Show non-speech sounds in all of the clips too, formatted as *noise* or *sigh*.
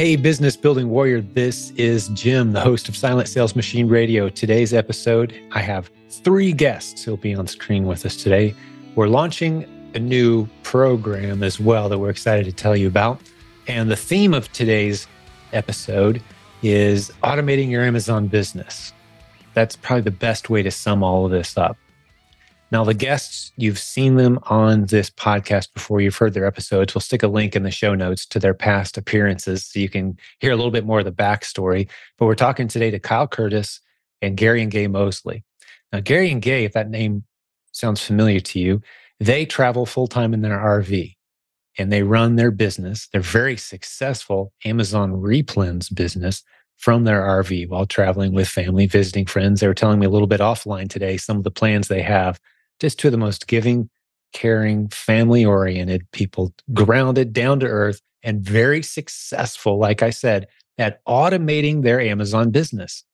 Hey, business building warrior. This is Jim, the host of Silent Sales Machine Radio. Today's episode, I have three guests who'll be on screen with us today. We're launching a new program as well that we're excited to tell you about. And the theme of today's episode is automating your Amazon business. That's probably the best way to sum all of this up. Now, the guests, you've seen them on this podcast before. You've heard their episodes. We'll stick a link in the show notes to their past appearances so you can hear a little bit more of the backstory. But we're talking today to Kyle Curtis and Gary and Gay Mosley. Now, Gary and Gay, if that name sounds familiar to you, they travel full time in their RV and they run their business, their very successful Amazon replens business from their RV while traveling with family, visiting friends. They were telling me a little bit offline today some of the plans they have just two of the most giving, caring, family oriented people, grounded, down to earth, and very successful, like I said, at automating their Amazon business.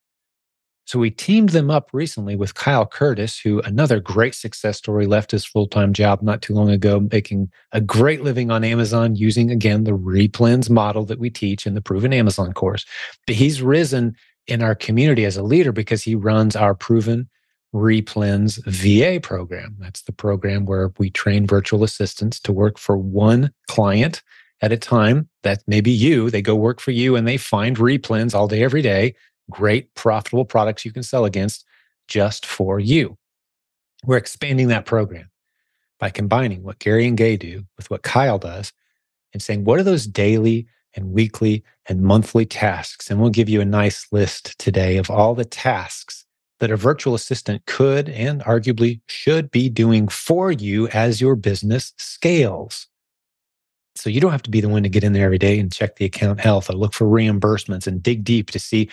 So we teamed them up recently with Kyle Curtis, who another great success story left his full time job not too long ago, making a great living on Amazon using again the replens model that we teach in the Proven Amazon course. But he's risen in our community as a leader because he runs our Proven Replens VA program. That's the program where we train virtual assistants to work for one client at a time. That may be you. They go work for you and they find replens all day, every day. Great, profitable products you can sell against just for you. We're expanding that program by combining what Gary and Gay do with what Kyle does and saying, what are those daily and weekly and monthly tasks? And we'll give you a nice list today of all the tasks that a virtual assistant could and arguably should be doing for you as your business scales. So you don't have to be the one to get in there every day and check the account health or look for reimbursements and dig deep to see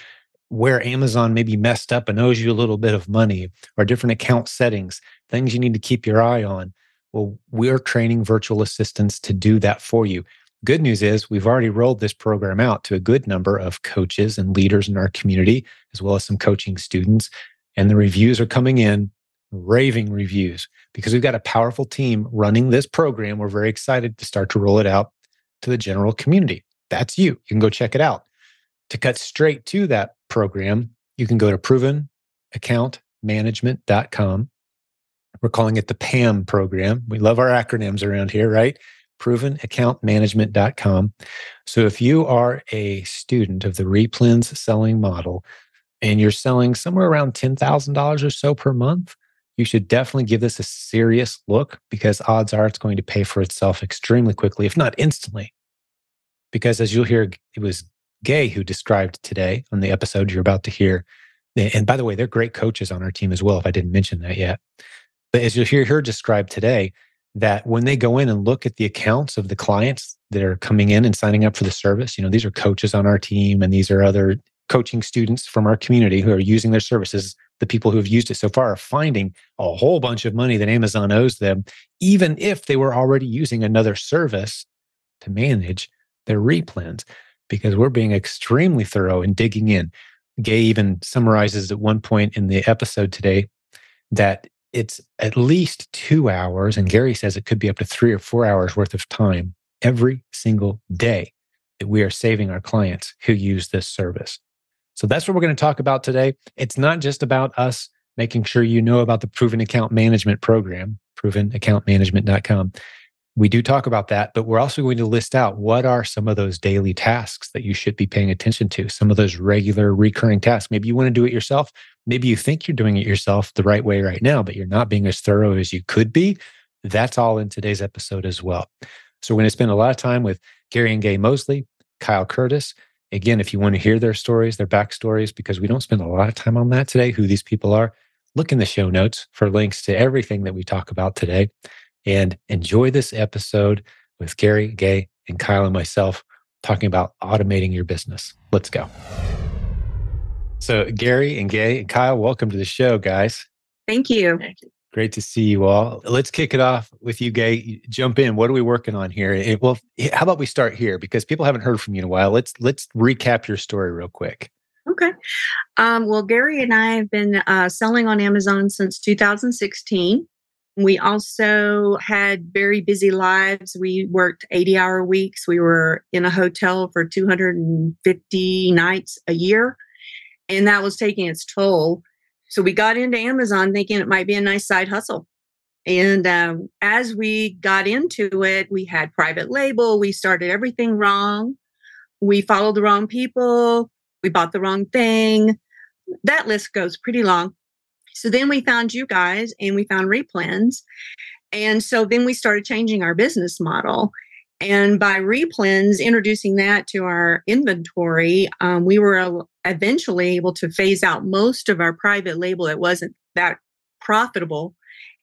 where Amazon maybe messed up and owes you a little bit of money or different account settings, things you need to keep your eye on. Well, we're training virtual assistants to do that for you. Good news is we've already rolled this program out to a good number of coaches and leaders in our community, as well as some coaching students and the reviews are coming in raving reviews because we've got a powerful team running this program. We're very excited to start to roll it out to the general community. That's you. You can go check it out. To cut straight to that program, you can go to provenaccountmanagement.com. We're calling it the PAM program. We love our acronyms around here, right? provenaccountmanagement.com. So if you are a student of the replens selling model, and you're selling somewhere around $10,000 or so per month, you should definitely give this a serious look because odds are it's going to pay for itself extremely quickly, if not instantly. Because as you'll hear, it was Gay who described today on the episode you're about to hear. And by the way, they're great coaches on our team as well, if I didn't mention that yet. But as you'll hear her describe today, that when they go in and look at the accounts of the clients that are coming in and signing up for the service, you know, these are coaches on our team and these are other coaching students from our community who are using their services, the people who have used it so far are finding a whole bunch of money that Amazon owes them, even if they were already using another service to manage their replens, because we're being extremely thorough in digging in. Gay even summarizes at one point in the episode today that it's at least two hours, and Gary says it could be up to three or four hours worth of time every single day that we are saving our clients who use this service. So that's what we're going to talk about today. It's not just about us making sure you know about the proven account management program, provenaccountmanagement.com. We do talk about that, but we're also going to list out what are some of those daily tasks that you should be paying attention to, some of those regular recurring tasks. Maybe you want to do it yourself. Maybe you think you're doing it yourself the right way right now, but you're not being as thorough as you could be. That's all in today's episode as well. So we're going to spend a lot of time with Gary and Gay Mosley, Kyle Curtis, Again, if you want to hear their stories, their backstories, because we don't spend a lot of time on that today, who these people are, look in the show notes for links to everything that we talk about today. And enjoy this episode with Gary, Gay, and Kyle and myself talking about automating your business. Let's go. So, Gary and Gay and Kyle, welcome to the show, guys. Thank you. Thank you. Great to see you all. Let's kick it off with you, Gay. Jump in. What are we working on here? It, well, how about we start here because people haven't heard from you in a while. Let's let's recap your story real quick. Okay. Um, well, Gary and I have been uh, selling on Amazon since 2016. We also had very busy lives. We worked 80 hour weeks. We were in a hotel for 250 nights a year, and that was taking its toll. So we got into Amazon thinking it might be a nice side hustle. And um, as we got into it, we had private label. We started everything wrong. We followed the wrong people. We bought the wrong thing. That list goes pretty long. So then we found you guys and we found replens. And so then we started changing our business model. And by replens, introducing that to our inventory, um, we were eventually able to phase out most of our private label that wasn't that profitable,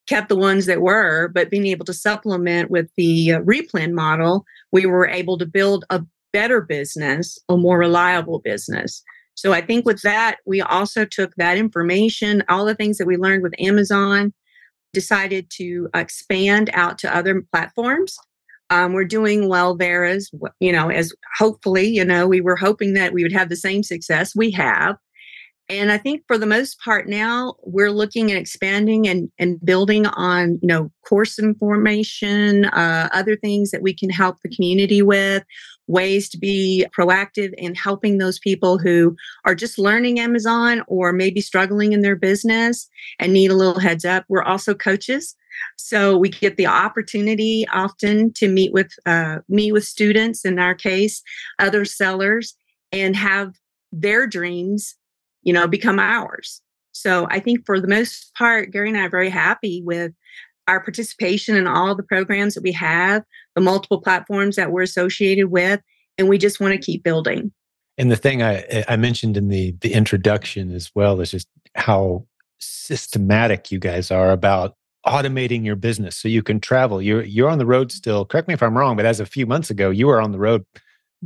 kept the ones that were, but being able to supplement with the uh, Replen model, we were able to build a better business, a more reliable business. So I think with that, we also took that information, all the things that we learned with Amazon, decided to expand out to other platforms. Um, we're doing well there as you know, as hopefully, you know, we were hoping that we would have the same success we have. And I think for the most part now, we're looking at expanding and, and building on, you know, course information, uh, other things that we can help the community with ways to be proactive in helping those people who are just learning Amazon or maybe struggling in their business and need a little heads up. We're also coaches. So we get the opportunity often to meet with uh, meet with students in our case, other sellers, and have their dreams, you know, become ours. So I think for the most part, Gary and I are very happy with our participation in all the programs that we have, the multiple platforms that we're associated with, and we just want to keep building. And the thing I, I mentioned in the the introduction as well is just how systematic you guys are about automating your business so you can travel. You're you're on the road still. Correct me if I'm wrong, but as a few months ago, you were on the road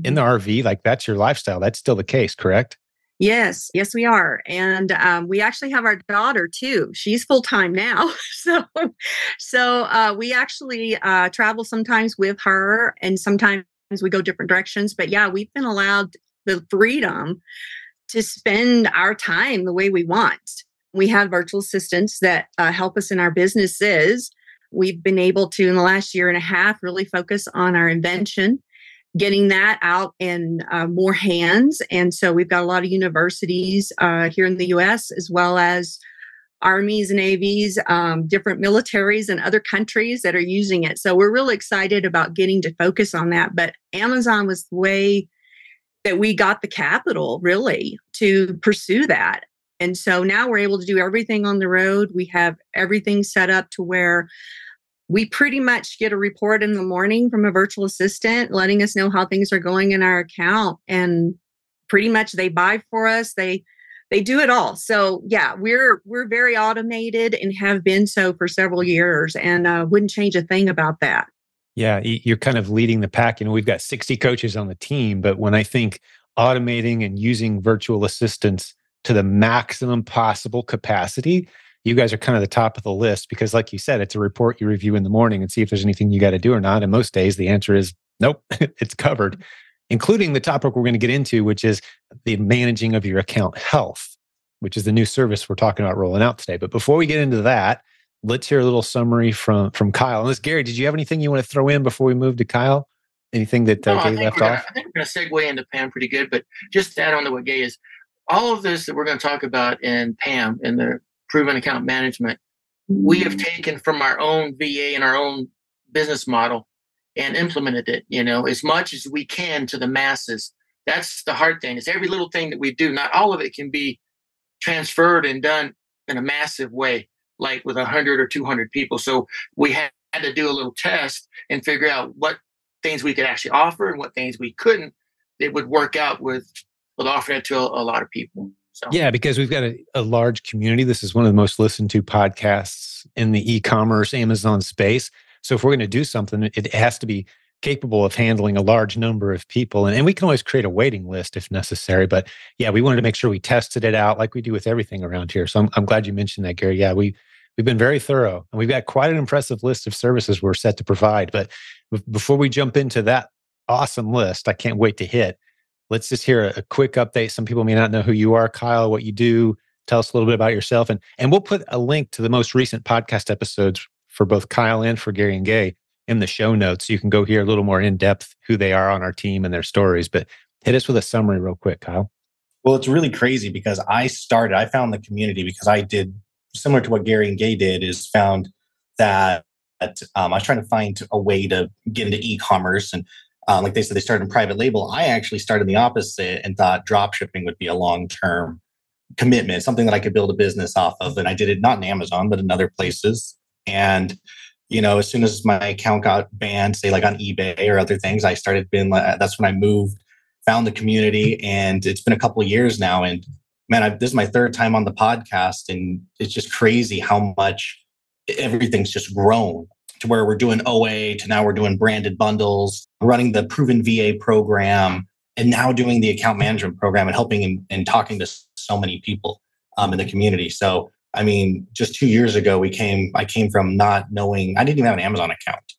in mm-hmm. the RV. Like that's your lifestyle. That's still the case, correct? Yes, yes, we are, and um, we actually have our daughter too. She's full time now, *laughs* so so uh, we actually uh, travel sometimes with her, and sometimes we go different directions. But yeah, we've been allowed the freedom to spend our time the way we want. We have virtual assistants that uh, help us in our businesses. We've been able to, in the last year and a half, really focus on our invention getting that out in uh, more hands. And so we've got a lot of universities uh, here in the US, as well as armies, navies, um, different militaries, and other countries that are using it. So we're really excited about getting to focus on that. But Amazon was the way that we got the capital really to pursue that. And so now we're able to do everything on the road. We have everything set up to where we pretty much get a report in the morning from a virtual assistant letting us know how things are going in our account and pretty much they buy for us. They they do it all. So yeah we're we're very automated and have been so for several years and uh, wouldn't change a thing about that. Yeah you're kind of leading the pack. You know we've got 60 coaches on the team but when i think automating and using virtual assistants to the maximum possible capacity you guys are kind of the top of the list because, like you said, it's a report you review in the morning and see if there's anything you got to do or not. And most days, the answer is nope, *laughs* it's covered, including the topic we're going to get into, which is the managing of your account health, which is the new service we're talking about rolling out today. But before we get into that, let's hear a little summary from from Kyle. Unless Gary, did you have anything you want to throw in before we move to Kyle? Anything that uh, no, Gay left off? Gonna, I think we're going to segue into Pam pretty good, but just to add on to what Gay is, all of this that we're going to talk about in Pam in the proven account management, we have mm. taken from our own VA and our own business model and implemented it, you know, as much as we can to the masses. That's the hard thing. Is every little thing that we do, not all of it can be transferred and done in a massive way, like with a 100 or 200 people. So we had to do a little test and figure out what things we could actually offer and what things we couldn't. It would work out with with offering it to a, a lot of people. So. Yeah, because we've got a, a, large community. This is one of the most listened to podcasts in the e-commerce Amazon space. So if we're going to do something, it has to be capable of handling a large number of people. And, and we can always create a waiting list if necessary. But yeah, we wanted to make sure we tested it out like we do with everything around here. So I'm, I'm glad you mentioned that, Gary. Yeah, we we've been very thorough and we've got quite an impressive list of services we're set to provide. But before we jump into that awesome list, I can't wait to hit let's just hear a, a, quick update. Some people may not know who you are, Kyle, what you do. Tell us a little bit about yourself, and and we'll put a link to the most recent podcast episodes for both Kyle and for Gary and Gay in the show notes. So You can go hear a little more in depth who they are on our team and their stories. But hit us with a summary real quick, Kyle. Well, it's really crazy because I started, I found the community because I did similar to what Gary and Gay did, is found that um, I was trying to find a way to get into e-commerce and uh, like they said, they started in private label. I actually started the opposite and thought drop shipping would be a long-term commitment, something that I could build a business off of. And I did it not in Amazon, but in other places. And you know, as soon as my account got banned, say like on eBay or other things, I started being like, that's when I moved, found the community, and it's been a couple years now. And man, I've, this is my third time on the podcast, and it's just crazy how much everything's just grown to where we're doing OA to now we're doing branded bundles, running the proven VA program, and now doing the account management program and helping and, and talking to so many people um, in the community. So, I mean, just two years ago, we came, I came from not knowing, I didn't even have an Amazon account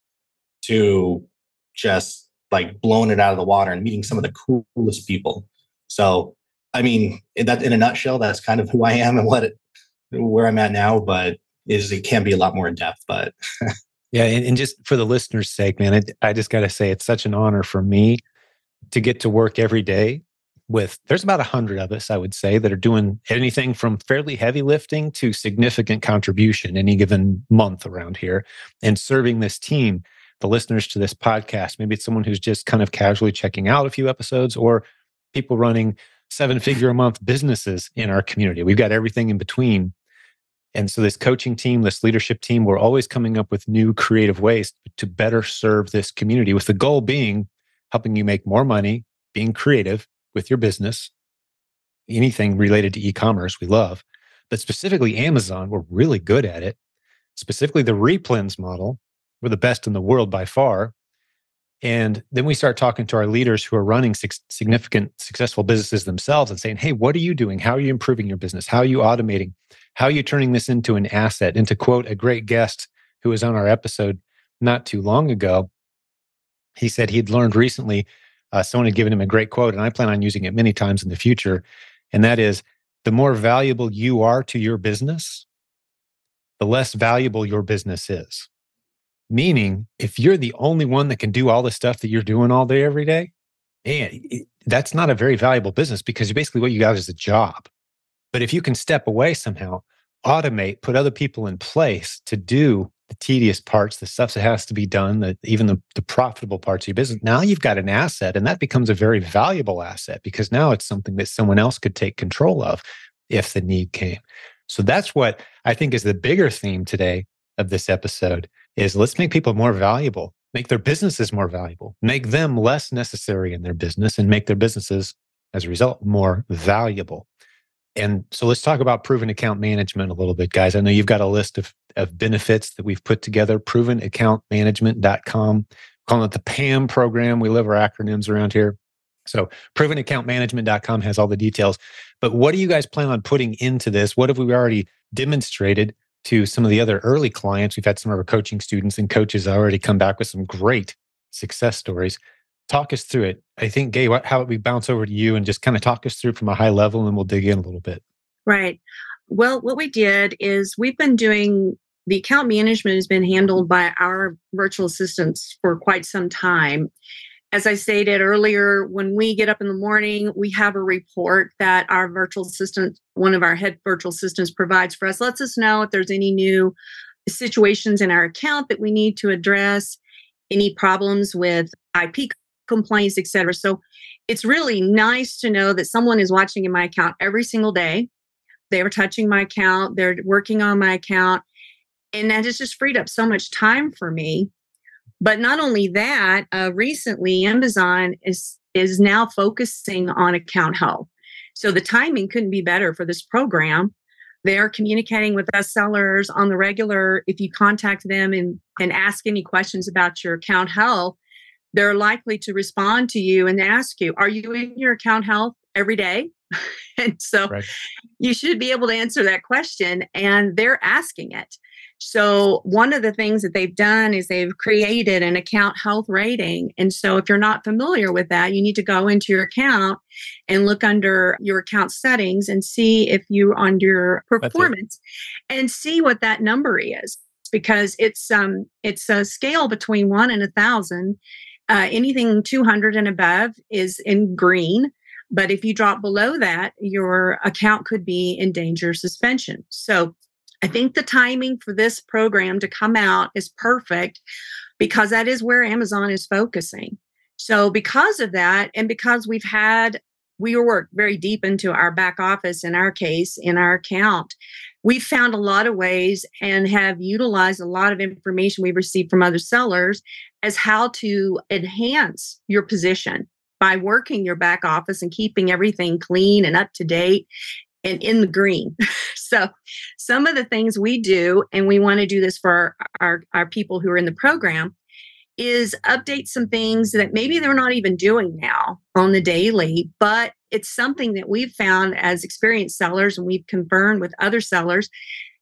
to just like blowing it out of the water and meeting some of the coolest people. So, I mean, that in a nutshell, that's kind of who I am and what it, where I'm at now. But is it can be a lot more in depth. But *laughs* Yeah, and, and, just for the listeners' sake, man, I, just got to say it's such an honor for me to get to work every day with. There's about a hundred of us, I would say, that are doing anything from fairly heavy lifting to significant contribution any given month around here, and serving this team, the listeners to this podcast. Maybe it's someone who's just kind of casually checking out a few episodes, or people running seven figure a month businesses in our community. We've got everything in between and so, this coaching team, this leadership team, we're always coming up with new creative ways to better serve this community, with the goal being helping you make more money, being creative with your business, anything related to e commerce, we love. But specifically, Amazon, we're really good at it. Specifically, the replens model, we're the best in the world by far. And then we start talking to our leaders who are running significant, successful businesses themselves and saying, Hey, what are you doing? How are you improving your business? How are you automating? How are you turning this into an asset? And to quote a great guest who was on our episode not too long ago, he said he'd learned recently, uh, someone had given him a great quote, and I plan on using it many times in the future. And that is the more valuable you are to your business, the less valuable your business is. Meaning, if you're the only one that can do all the stuff that you're doing all day, every day, man, that's not a very valuable business because you basically what you got is a job. But if you can step away somehow, automate, put other people in place to do the tedious parts, the stuff that has to be done, the, even the, the profitable parts of your business, now you've got an asset and that becomes a very valuable asset because now it's something that someone else could take control of if the need came. So that's what I think is the bigger theme today of this episode is let's make people more valuable, make their businesses more valuable, make them less necessary in their business and make their businesses as a result more valuable. And so let's talk about proven account management a little bit, guys. I know you've got a list of, of benefits that we've put together, provenaccountmanagement.com, calling it the PAM program. We love our acronyms around here. So provenaccountmanagement.com has all the details. But what do you guys plan on putting into this? What have we already demonstrated to some of the other early clients? We've had some of our coaching students and coaches already come back with some great success stories talk us through it. I think, Gay, what, how about we bounce over to you and just kind of talk us through from a high level and we'll dig in a little bit. Right. Well, what we did is we've been doing the account management has been handled by our virtual assistants for quite some time. As I stated earlier, when we get up in the morning, we have a report that our virtual assistant, one of our head virtual assistants, provides for us, lets us know if there's any new situations in our account that we need to address, any problems with IP complaints, et cetera. So it's really nice to know that someone is watching in my account every single day. They're touching my account, they're working on my account, and that has just freed up so much time for me. But not only that, uh, recently Amazon is is now focusing on account health. So the timing couldn't be better for this program. They're communicating with us sellers on the regular. If you contact them and, and ask any questions about your account health, they're likely to respond to you and ask you, Are you in your account health every day? *laughs* and so right. you should be able to answer that question. And they're asking it. So, one of the things that they've done is they've created an account health rating. And so, if you're not familiar with that, you need to go into your account and look under your account settings and see if you under performance and see what that number is because it's um it's a scale between one and a thousand. Uh, anything 200 and above is in green. But if you drop below that, your account could be in danger suspension. So I think the timing for this program to come out is perfect because that is where Amazon is focusing. So, because of that, and because we've had, we work very deep into our back office in our case, in our account, we've found a lot of ways and have utilized a lot of information we've received from other sellers as how to enhance your position by working your back office and keeping everything clean and up to date and in the green. *laughs* so some of the things we do, and we want to do this for our, our, our, people who are in the program, is update some things that maybe they're not even doing now on the daily, but it's something that we've found as experienced sellers and we've confirmed with other sellers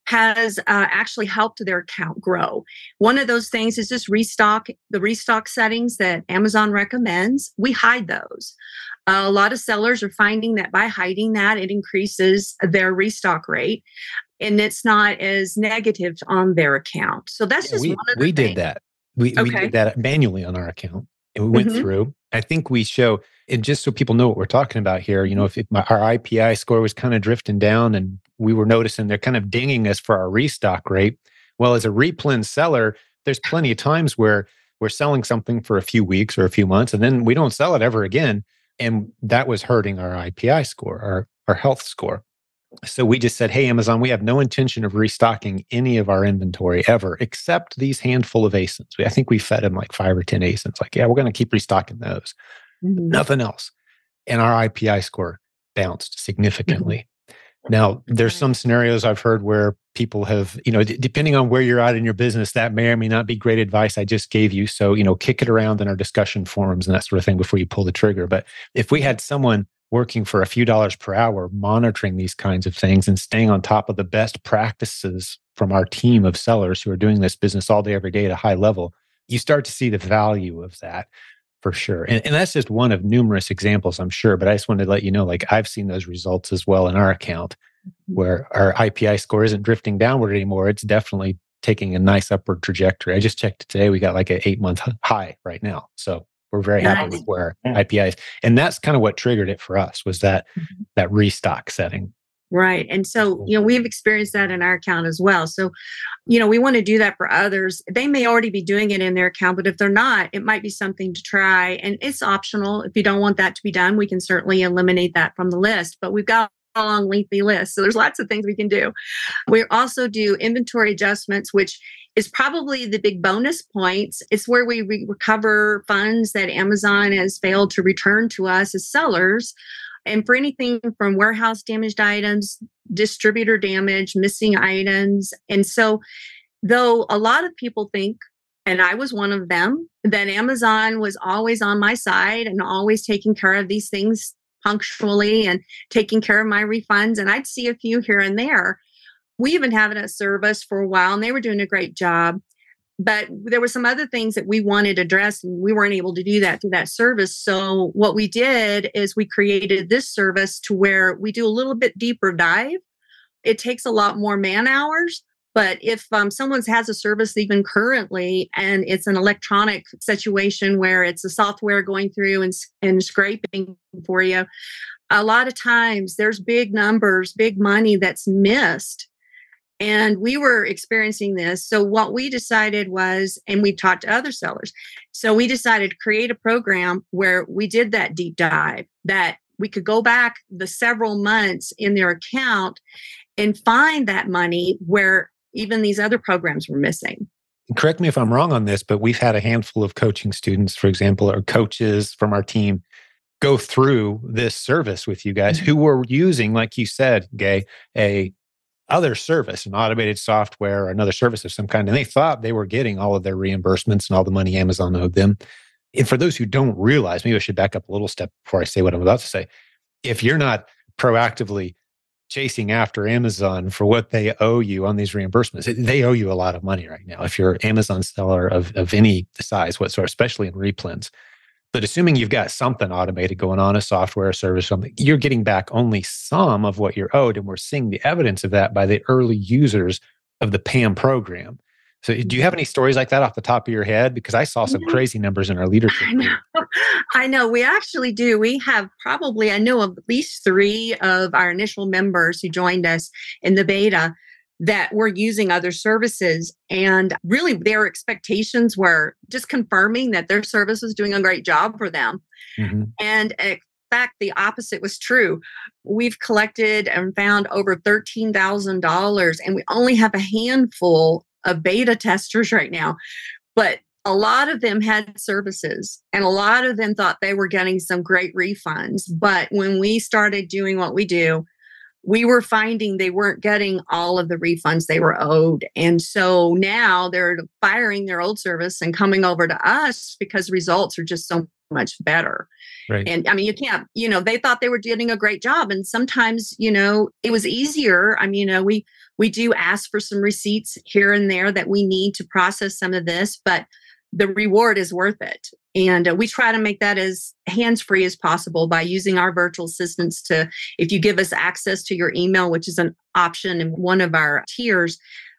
has uh, actually helped their account grow. One of those things is just restock, the restock settings that Amazon recommends. We hide those. A lot of sellers are finding that by hiding that, it increases their restock rate and it's not as negative on their account. So that's yeah, just we, one of the We things. did that. We, okay. we did that manually on our account. And we went mm-hmm. through. I think we show, and just so people know what we're talking about here, you know, if it, my, our IPI score was kind of drifting down and we were noticing they're kind of dinging us for our restock rate. Well, as a replen seller, there's plenty of times where we're selling something for a few weeks or a few months and then we don't sell it ever again and that was hurting our IPI score, our, our health score. So we just said, Hey, Amazon, we have no intention of restocking any of our inventory ever, except these handful of ASINs. I think we fed them like five or 10 ASINs. Like, yeah, we're going to keep restocking those. Mm-hmm. Nothing else. And our IPI score bounced significantly. Now, there's some scenarios I've heard where people have, you know, d- depending on where you're at in your business, that may or may not be great advice I just gave you. So, you know, kick it around in our discussion forums and that sort of thing before you pull the trigger. But if we had someone working for a few dollars per hour, monitoring these kinds of things and staying on top of the best practices from our team of sellers who are doing this business all day, every day at a high level, you start to see the value of that for sure. And, and that's just one of numerous examples, I'm sure. But I just wanted to let you know, like I've seen those results as well in our account mm-hmm. where our IPI score isn't drifting downward anymore. It's definitely taking a nice upward trajectory. I just checked today. We got like an eight month high right now. So we're very nice. happy with where yeah. IPI is. And that's kind of what triggered it for us was that mm-hmm. that restock setting. Right. And so, you know, mm-hmm. we've experienced that in our account as well. So, you know, we want to do that for others. They may already be doing it in their account, but if they're not, it might be something to try. And it's optional. If you don't want that to be done, we can certainly eliminate that from the list. But we've got a long, lengthy list. So there's lots of things we can do. We also do inventory adjustments, which is probably the big bonus points. It's where we re- recover funds that Amazon has failed to return to us as sellers and for anything from warehouse damaged items, distributor damage, missing items. And so, though a lot of people think, and I was one of them, that Amazon was always on my side and always taking care of these things punctually and taking care of my refunds. And I'd see a few here and there. We even it a service for a while and they were doing a great job but there were some other things that we wanted addressed and we weren't able to do that through that service. So what we did is we created this service to where we do a little bit deeper dive. It takes a lot more man hours but if um, someone has a service even currently and it's an electronic situation where it's a software going through and, and scraping for you a lot of times there's big numbers big money that's missed and we were experiencing this. So, what we decided was, and we talked to other sellers. So, we decided to create a program where we did that deep dive, that we could go back the several months in their account and find that money where even these other programs were missing. Correct me if I'm wrong on this, but we've had a handful of coaching students, for example, or coaches from our team go through this service with you guys mm-hmm. who were using, like you said, Gay, a other service, an automated software or another service of some kind. And they thought they were getting all of their reimbursements and all the money Amazon owed them. And for those who don't realize, maybe I should back up a little step before I say what I'm about to say. If you're not proactively chasing after Amazon for what they owe you on these reimbursements, they owe you a lot of money right now. If you're an Amazon seller of, of any size whatsoever, especially in replens, but assuming you've got something automated going on, a software a service, something, you're getting back only some of what you're owed. And we're seeing the evidence of that by the early users of the PAM program. So, do you have any stories like that off the top of your head? Because I saw some crazy numbers in our leadership. I know. *laughs* I know. We actually do. We have probably, I know of at least three of our initial members who joined us in the beta that were using other services. And really, their expectations were just confirming that their service was doing a great job for them. Mm-hmm. And in fact, the opposite was true. We've collected and found over $13,000, and we only have a handful of beta testers right now. But a lot of them had services and a lot of them thought they were getting some great refunds. But when we started doing what we do, we were finding they weren't getting all of the refunds they were owed. And so now they're firing their old service and coming over to us because results are just so much better. Right. And I mean, you can't, you know, they thought they were doing a great job. And sometimes, you know, it was easier. I mean, you know, we we do ask for some receipts here and there that we need to process some of this, but the reward is worth it. And uh, we try to make that as hands free as possible by using our virtual assistants to, if you give us access to your email, which is an option in one of our tiers,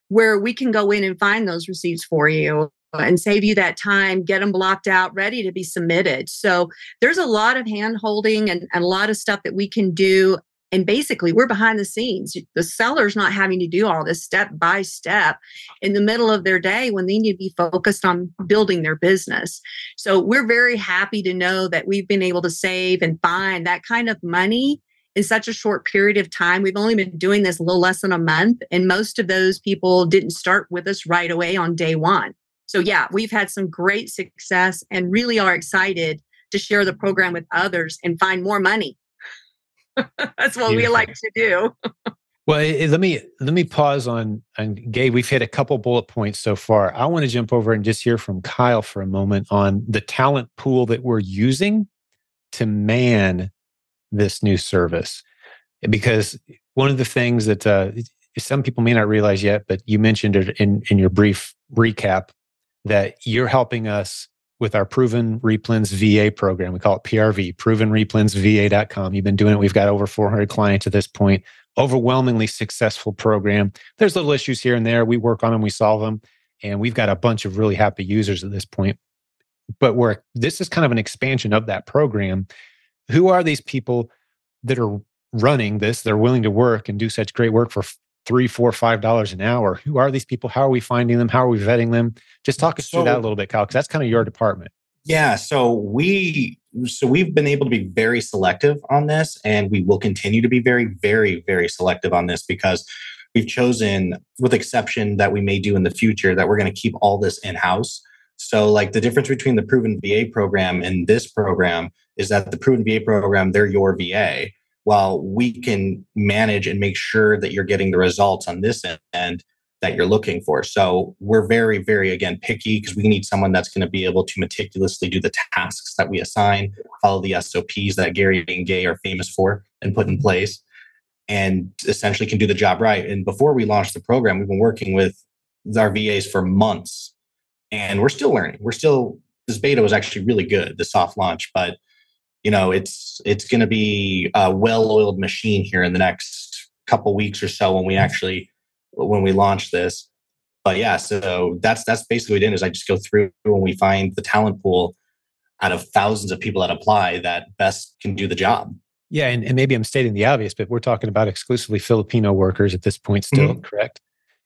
where we can go in and find those receipts for you and save you that time, get them blocked out, ready to be submitted. So there's a lot of hand holding and, and a lot of stuff that we can do and basically, we're behind the scenes. The seller's not having to do all this step by step in the middle of their day when they need to be focused on building their business. So, we're very happy to know that we've been able to save and find that kind of money in such a short period of time. We've only been doing this a little less than a month, and most of those people didn't start with us right away on day one. So, yeah, we've had some great success and really are excited to share the program with others and find more money *laughs* That's what Beautiful. we like to do. well, let me let me pause on on Gay. We've hit a couple bullet points so far. I want to jump over and just hear from Kyle for a moment on the talent pool that we're using to man this new service. Because one of the things that uh, some people may not realize yet, but you mentioned it in in your brief recap that you're helping us with our proven replens VA program. We call it PRV, provenreplensva.com. You've been doing it. We've got over 400 clients at this point. Overwhelmingly successful program. There's little issues here and there. We work on them, we solve them, and we've got a bunch of really happy users at this point. But we're this is kind of an expansion of that program. Who are these people that are running this? They're willing to work and do such great work for three, four, five dollars an hour. Who are these people? How are we finding them? How are we vetting them? Just talk us so, through that a little bit, Kyle, because that's kind of your department. Yeah. So we so we've been able to be very selective on this, and we will continue to be very, very, very selective on this because we've chosen, with exception that we may do in the future, that we're going to keep all this in house. So, like the difference between the proven VA program and this program is that the proven VA program, they're your VA while we can manage and make sure that you're getting the results on this end that you're looking for. So we're very, very again picky because we need someone that's going to be able to meticulously do the tasks that we assign, follow the SOPs that Gary and Gay are famous for and put in place, and essentially can do the job right. And before we launched the program, we've been working with our VAs for months, and we're still learning. We're still this beta was actually really good, the soft launch, but you know it's it's going to be a well-oiled machine here in the next couple weeks or so when we actually when we launch this. But yeah so that's that's basically what it is. I just go through and we find the talent pool out of thousands of people that apply that best can do the job. Yeah and, and maybe i'm stating the obvious but we're talking about exclusively filipino workers at this point still mm-hmm. correct?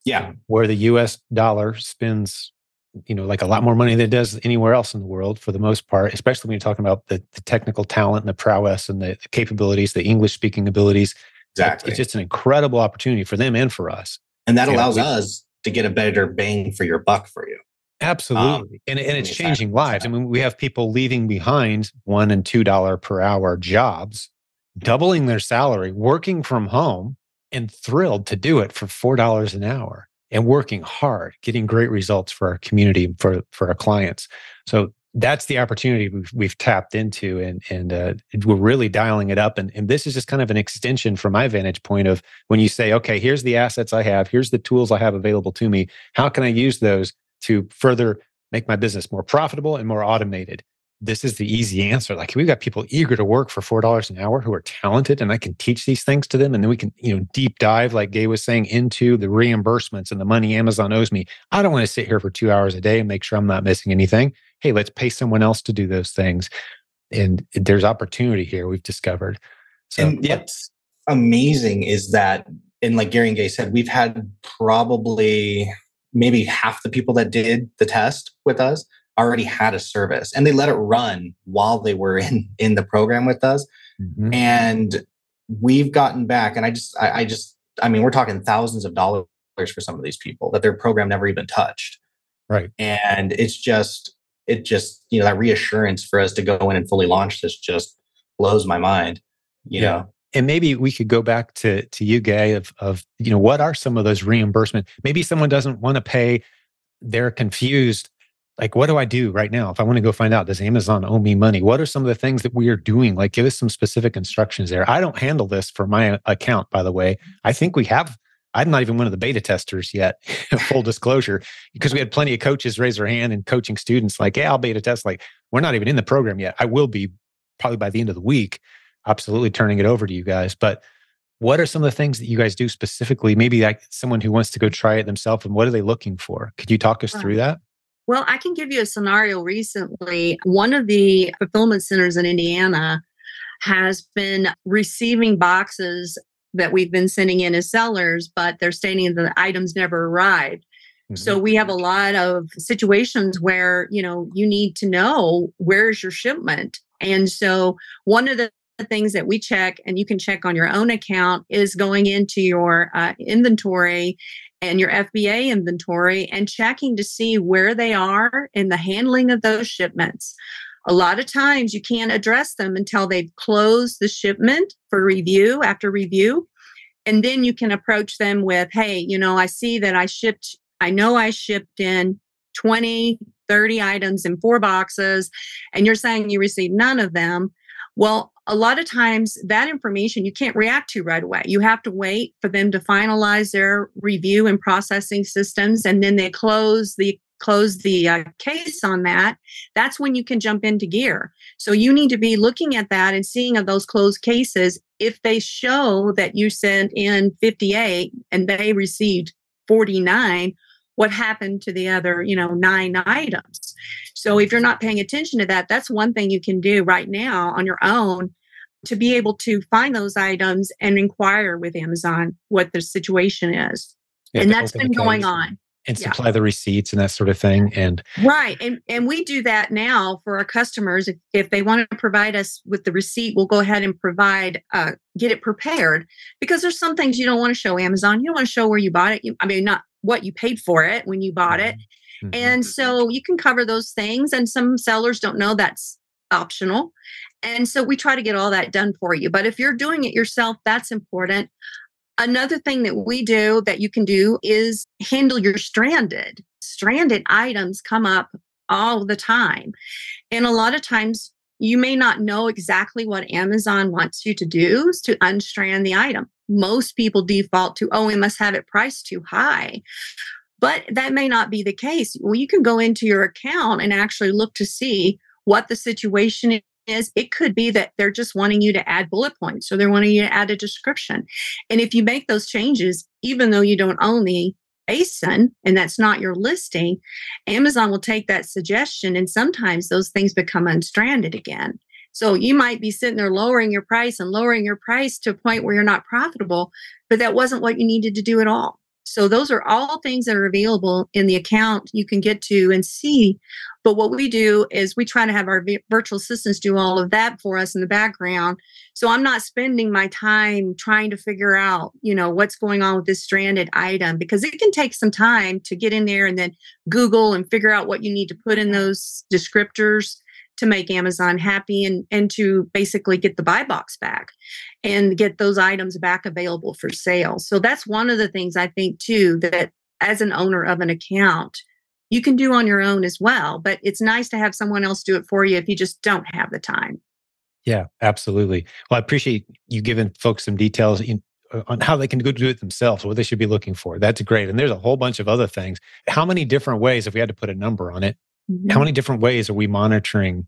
Yeah. Where the us dollar spends you know like a lot more money than it does anywhere else in the world for the most part especially when you're talking about the, the technical talent and the prowess and the, the capabilities the english speaking abilities. Exactly it's just an incredible opportunity for them and for us. And that allows we, us to get a better bang for your buck for you. Absolutely. Um, and, and it's changing lives. I mean we have people leaving behind one and two dollar per hour jobs doubling their salary working from home and thrilled to do it for four dollars an hour and working hard, getting great results for our community, for for our clients. So that's the opportunity we've, we've tapped into, and and uh, we're really dialing it up. And and this is just kind of an extension from my vantage point of when you say, okay, here's the assets I have, here's the tools I have available to me. How can I use those to further make my business more profitable and more automated? This is the easy answer. Like we've got people eager to work for four dollars an hour who are talented, and I can teach these things to them, and then we can, you know, deep dive, like Gay was saying, into the reimbursements and the money Amazon owes me. I don't want to sit here for two hours a day and make sure I'm not missing anything. Hey, let's pay someone else to do those things, and there's opportunity here. We've discovered. So, and what's amazing is that, and like Gary and Gay said, we've had probably maybe half the people that did the test with us already had a service and they let it run while they were *laughs* in in the program with us. Mm-hmm. and we've gotten back and i just I, I, just i mean we're talking thousands of dollars for some of these people that their program never even touched. Right. And it's just it just you know that reassurance for us to go in and fully launch this just blows my mind you yeah. know? And maybe we could go back to to you gay of of you know what are some of those reimbursement? Maybe someone doesn't want to pay they're confused like what do i do right now? If i want to go find out does amazon owe me money? What are some of the things that we are doing? Like give us some specific instructions there. I don't handle this for my account by the way. I think we have i'm not even one of the beta testers yet *laughs* full disclosure because we had plenty of coaches raise their hand and coaching students like yeah i'll beta test. Like we're not even in the program yet. I will be probably by the end of the week absolutely turning it over to you guys. But what are some of the things that you guys do specifically? Maybe like someone who wants to go try it themselves and what are they looking for? Could you talk us through that well, I can give you a scenario recently. One of the fulfillment centers in Indiana has been receiving boxes that we've been sending in as sellers, but they're stating that the items never arrived. Mm-hmm. So we have a lot of situations where, you know, you need to know where's your shipment. And so one of the things that we check and you can check on your own account is going into your uh, inventory and your FBA inventory and checking to see where they are in the handling of those shipments. A lot of times you can't address them until they've closed the shipment for review after review. And then you can approach them with, hey, you know, I see that I shipped, I know I shipped in 20, 30 items in four boxes, and you're saying you received none of them. Well, a lot of times that information you can't react to right away. You have to wait for them to finalize their review and processing systems and then they close the close the uh, case on that. That's when you can jump into gear. So you need to be looking at that and seeing of those closed cases. If they show that you sent in 58 and they received 49 what happened to the other you know nine items? So if you're not paying attention to that that's one thing you can do right now on your own to be able to find those items and inquire with Amazon what the situation is. And that's been going on. And supply yeah. the receipts and that sort of thing. And right. And and we do that now for our customers. If, if they want to provide us with the receipt, we'll go ahead and provide uh, get it prepared because there's some things you don't want to show Amazon. You don't want to show where you bought it. You, I mean, not what you paid for it when you bought it. Mm-hmm. mm-hmm. And so you can cover those things. And some sellers don't know that's optional. And so we try to get all that done for you. But if you're doing it yourself, that's important. Another thing that we do that you can do is handle your stranded. Stranded items come up all the time. And a lot of times you may not know exactly what Amazon wants you to do to unstrand the item. Most people default to, oh, we must have it priced too high. But that may not be the case. Well, you can go into your account and actually look to see what the situation is it could be that they're just wanting you to add bullet points or they're wanting you to add a description. And if you make those changes, even though you don't own the ASIN and that's not your listing, Amazon will take that suggestion and sometimes those things become unstranded again. So you might be sitting there lowering your price and lowering your price to a point where you're not profitable, but that wasn't what you needed to do at all. So those are all things that are available in the account you can get to and see. But what we do is we try to have our virtual assistants do all of that for us in the background. So I'm not spending my time trying to figure out, you know, what's going on with this stranded item because it can take some time to get in there and then Google and figure out what you need to put in those descriptors to make Amazon happy and, and to basically get the buy box back and get those items back available for sale. So that's one of the things I think too that as an owner of an account, you can do on your own as well. But it's nice to have someone else do it for you if you just don't have the time. Yeah, absolutely. Well, I appreciate you giving folks some details in, uh, on how they can go do it themselves, what they should be looking for. That's great. And there's a whole bunch of other things. How many different ways, if we had to put a number on it, Mm-hmm. How many different ways are we monitoring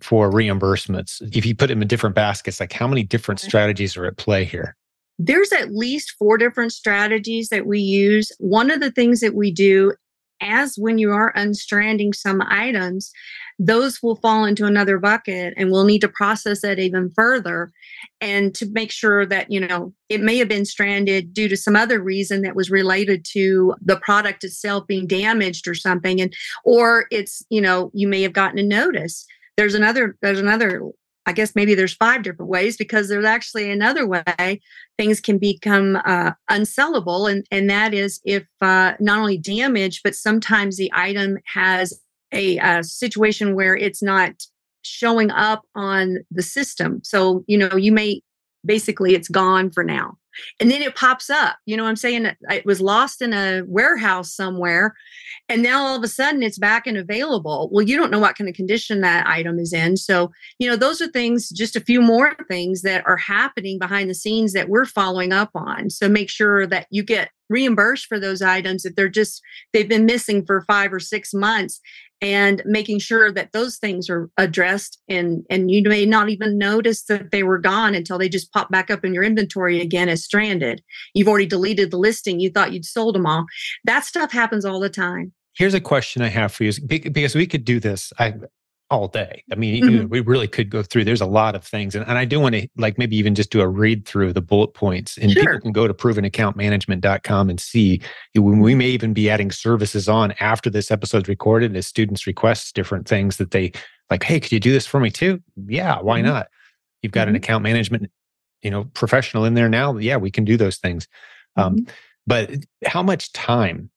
for reimbursements? If you put them in different baskets, like how many different strategies are at play here? There's at least four different strategies that we use. One of the things that we do as when you are unstranding some items, those will fall into another bucket and we'll need to process that even further and to make sure that you know it may have been stranded due to some other reason that was related to the product itself being damaged or something and or it's you know you may have gotten a notice. There's another there's another I guess maybe there's five different ways because there's actually another way things can become uh, unsellable, and and that is if uh, not only damage, but sometimes the item has a, a situation where it's not showing up on the system. So you know you may basically it's gone for now and then it pops up you know i'm saying? It was lost in a warehouse somewhere and now all of a sudden it's back and available. Well you don't know what kind of condition that item is in so you know those are things just a few more things that are happening behind the scenes that we're following up on. So make sure that you get reimbursed for those items if they're just they've been missing for five or six months and making sure that those things are addressed and and you may not even notice that they were gone until they just pop back up in your inventory again as stranded. You've already deleted the listing. You thought you'd sold them all. That stuff happens all the time. Here's a question i have for you because we could do this. I all day. I mean, mm-hmm. we really could go through. There's a lot of things, and, and I do want to like maybe even just do a read through the bullet points, and sure. people can go to provenaccountmanagement.com and see. We may even be adding services on after this episode's recorded as students request different things that they like. Hey, could you do this for me too? Yeah, why mm-hmm. not? You've got mm-hmm. an account management, you know, professional in there now. Yeah, we can do those things. Um, mm-hmm. but how much time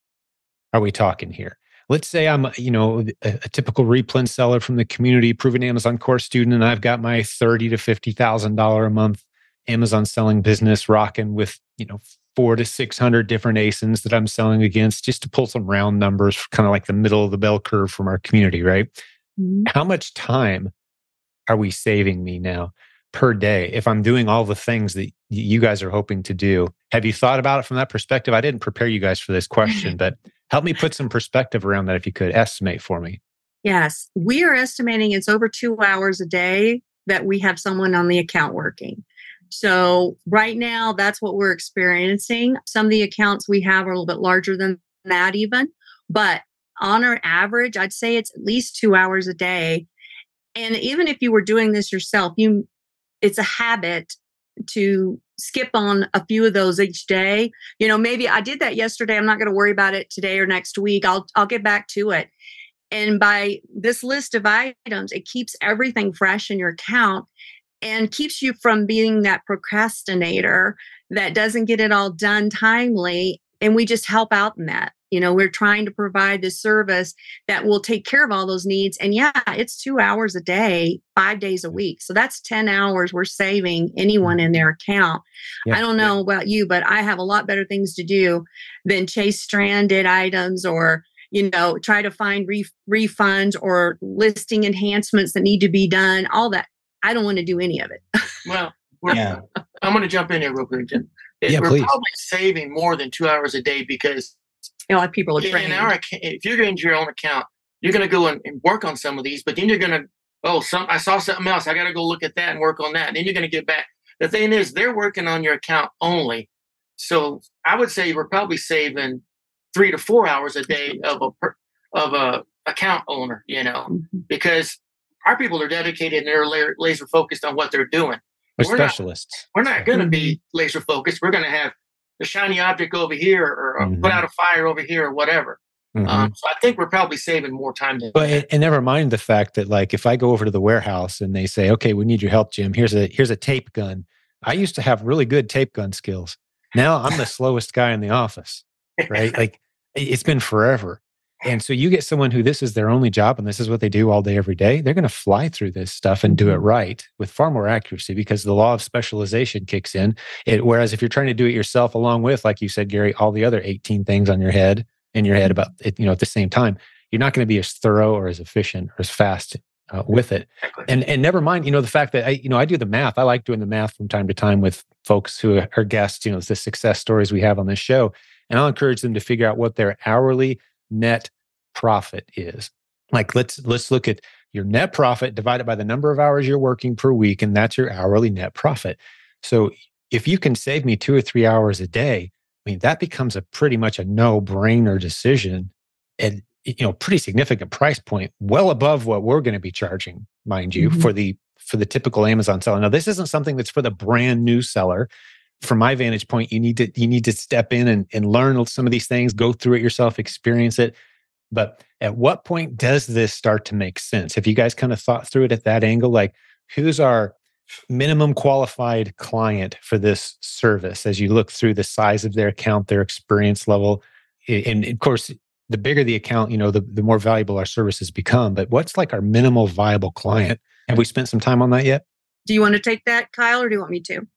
are we talking here? Let's say I'm, you know, a, a, typical replen seller from the community, proven Amazon course student, and I've got my thirty to fifty thousand dollar a month Amazon selling business rocking with, you know, four to six hundred different ASINs that I'm selling against, just to pull some round numbers, kind of like the middle of the bell curve from our community, right? Mm-hmm. How much time are we saving me now? Per day if I'm doing all the things that you guys are hoping to do. Have you thought about it from that perspective? I didn't prepare you guys for this question, *laughs* but Help me put some perspective around that if you could estimate for me. Yes, we are estimating it's over two hours a day that we have someone on the account working. So, right now, that's what we're experiencing. Some of the accounts we have are a little bit larger than that, even. But on our average, I'd say it's at least two hours a day. And even if you were doing this yourself, you it's a habit to skip on a few of those each day. You know, maybe I did that yesterday. I'm not going to worry about it today or next week. I'll I'll get back to it. And by this list of items, it keeps everything fresh in your account and keeps you from being that procrastinator that doesn't get it all done timely. And we just help out in that. You know, we're trying to provide this service that will take care of all those needs. And yeah, it's two hours a day, five days a week. So that's 10 hours we're saving anyone mm-hmm. in their account. Yeah, I don't know yeah. about you, but I have a lot better things to do than chase stranded items or you know try to find re- refunds or listing enhancements that need to be done all that i don't want to do any of it well *laughs* yeah. i'm going to jump in here real quick Jim. Yeah, we're please. probably saving more than two hours a day because you know, like people are trained. In our, if you're going to your own account, you're going to go and, and work on some of these, but then you're going to, oh, some I saw something else. I got to go look at that and work on that. And then you're going to get back. The thing is, they're working on your account only. So I would say we're probably saving three to four hours a day of a of a account owner, you know, mm-hmm. because our people are dedicated and they're laser focused on what they're doing. We're specialists. Not, we're not going to be mm-hmm. laser focused. We're going to have the shiny object over here or, or mm-hmm. put out a fire over here or whatever. Mm-hmm. Um, so I think we're probably saving more time than. But and, and never mind the fact that like if I go over to the warehouse and they say, "Okay, we need your help, Jim. Here's a here's a tape gun." I used to have really good tape gun skills. Now I'm the slowest guy in the office, right? *laughs* like it's been forever. And so you get someone who this is their only job and this is what they do all day, every day. They're going to fly through this stuff and do it mm-hmm. right with far more accuracy because the law of specialization kicks in. It, whereas if you're trying to do it yourself, along with, like you said, Gary, all the other 18 things on your head, in your head mm-hmm. about it, you know, at the same time, you're not going to be as thorough or as efficient or as fast uh, with it. And and never mind, you know, the fact that I, you know, I do the math. I like doing the math from time to time with folks who are guests. You know, the success stories we have on this show, and I'll encourage them to figure out what their hourly net profit is like let's let's look at your net profit divided by the number of hours you're working per week, and that's your hourly net profit. So if you can save me two or three hours a day, I mean, that becomes a pretty much a no brainer decision and, you know, pretty significant price point, well above what we're going to be charging, mind you, mm-hmm. for the, for the typical Amazon seller. Now, this isn't something that's for the brand new seller. From my vantage point, you need to, you need to step in and, and learn some of these things, go through it yourself, experience it. But at what point does this start to make sense? Have you guys kind of thought through it at that angle? Like, who's our minimum qualified client for this service as you look through the size of their account, their experience level? And of course, the bigger the account, you know, the, the more valuable our services become. But what's like our minimal viable client? Have we spent some time on that yet? Do you want to take that, Kyle, or do you want me to?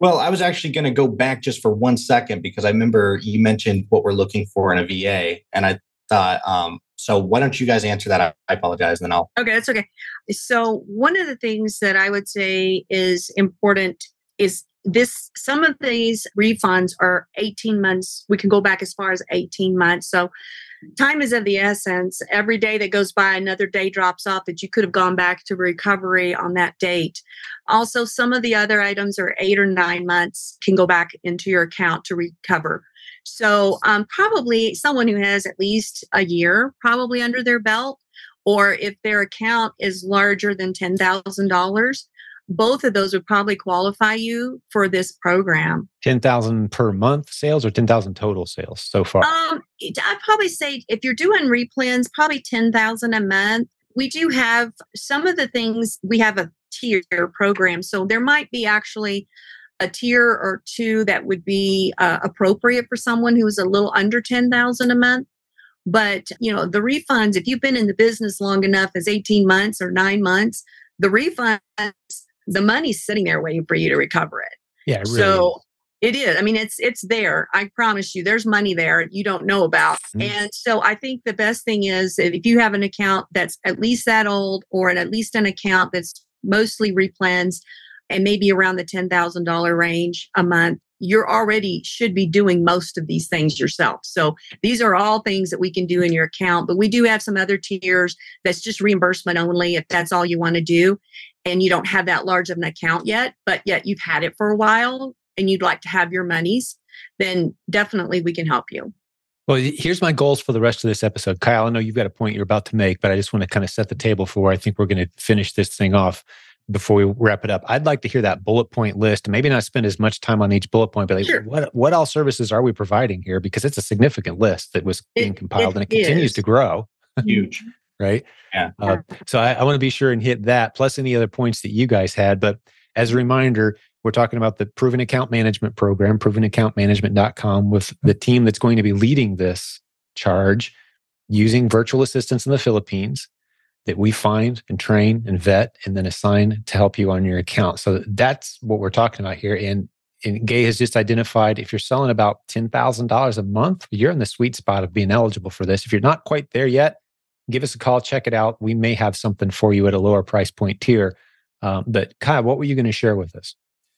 Well, I was actually going to go back just for one second because I remember you mentioned what we're looking for in a VA. And I thought, um, so why don't you guys answer that? I apologize, and then I'll. Okay, that's okay. So one of the things that I would say is important is this. Some of these refunds are 18 months. We can go back as far as 18 months. So time is of the essence. Every day that goes by, another day drops off that you could have gone back to recovery on that date. Also, some of the other items are eight or nine months can go back into your account to recover. So, um, probably someone who has at least a year probably under their belt, or if their account is larger than $10,000, both of those would probably qualify you for this program. 10,000 per month sales or 10,000 total sales so far? Um, I'd probably say if you're doing replens, probably 10,000 a month. We do have some of the things, we have a tier program. So there might be actually a tier or two that would be uh, appropriate for someone who's a little under 10,000 a month. But, you know, the refunds, if you've been in the business long enough as 18 months or nine months, the refunds, the money's sitting there waiting for you to recover it. Yeah. It really so is. it is. I mean, it's it's there. I promise you, there's money there you don't know about. Mm-hmm. And so I think the best thing is if you have an account that's at least that old or an, at least an account that's mostly replens, and maybe around the $10,000 range a month, you're already should be doing most of these things yourself. So these are all things that we can do in your account, but we do have some other tiers that's just reimbursement only if that's all you want to do and you don't have that large of an account yet, but yet you've had it for a while and you'd like to have your monies, then definitely we can help you. Well, here's my goals for the rest of this episode. Kyle, I know you've got a point you're about to make, but I just want to kind of set the table for where I think we're going to finish this thing off before we wrap it up, I'd like to hear that bullet point list. Maybe not spend as much time on each bullet point, but like, sure. what what all services are we providing here? Because it's a significant list that was being compiled it and it is. continues to grow. Huge, right? Yeah. Uh, so I, I want to be sure and hit that, plus any other points that you guys had. But as a reminder, we're talking about the Proven Account Management Program, provenaccountmanagement.com, with the team that's going to be leading this charge using virtual assistants in the Philippines that we find and train and vet and then assign to help you on your account. So that's what we're talking about here. And, and Gay has just identified if you're selling about $10,000 a month, you're in the sweet spot of being eligible for this. If you're not quite there yet, give us a call, check it out. We may have something for you at a lower price point tier. Um, but Kyle, what were you going to share with us?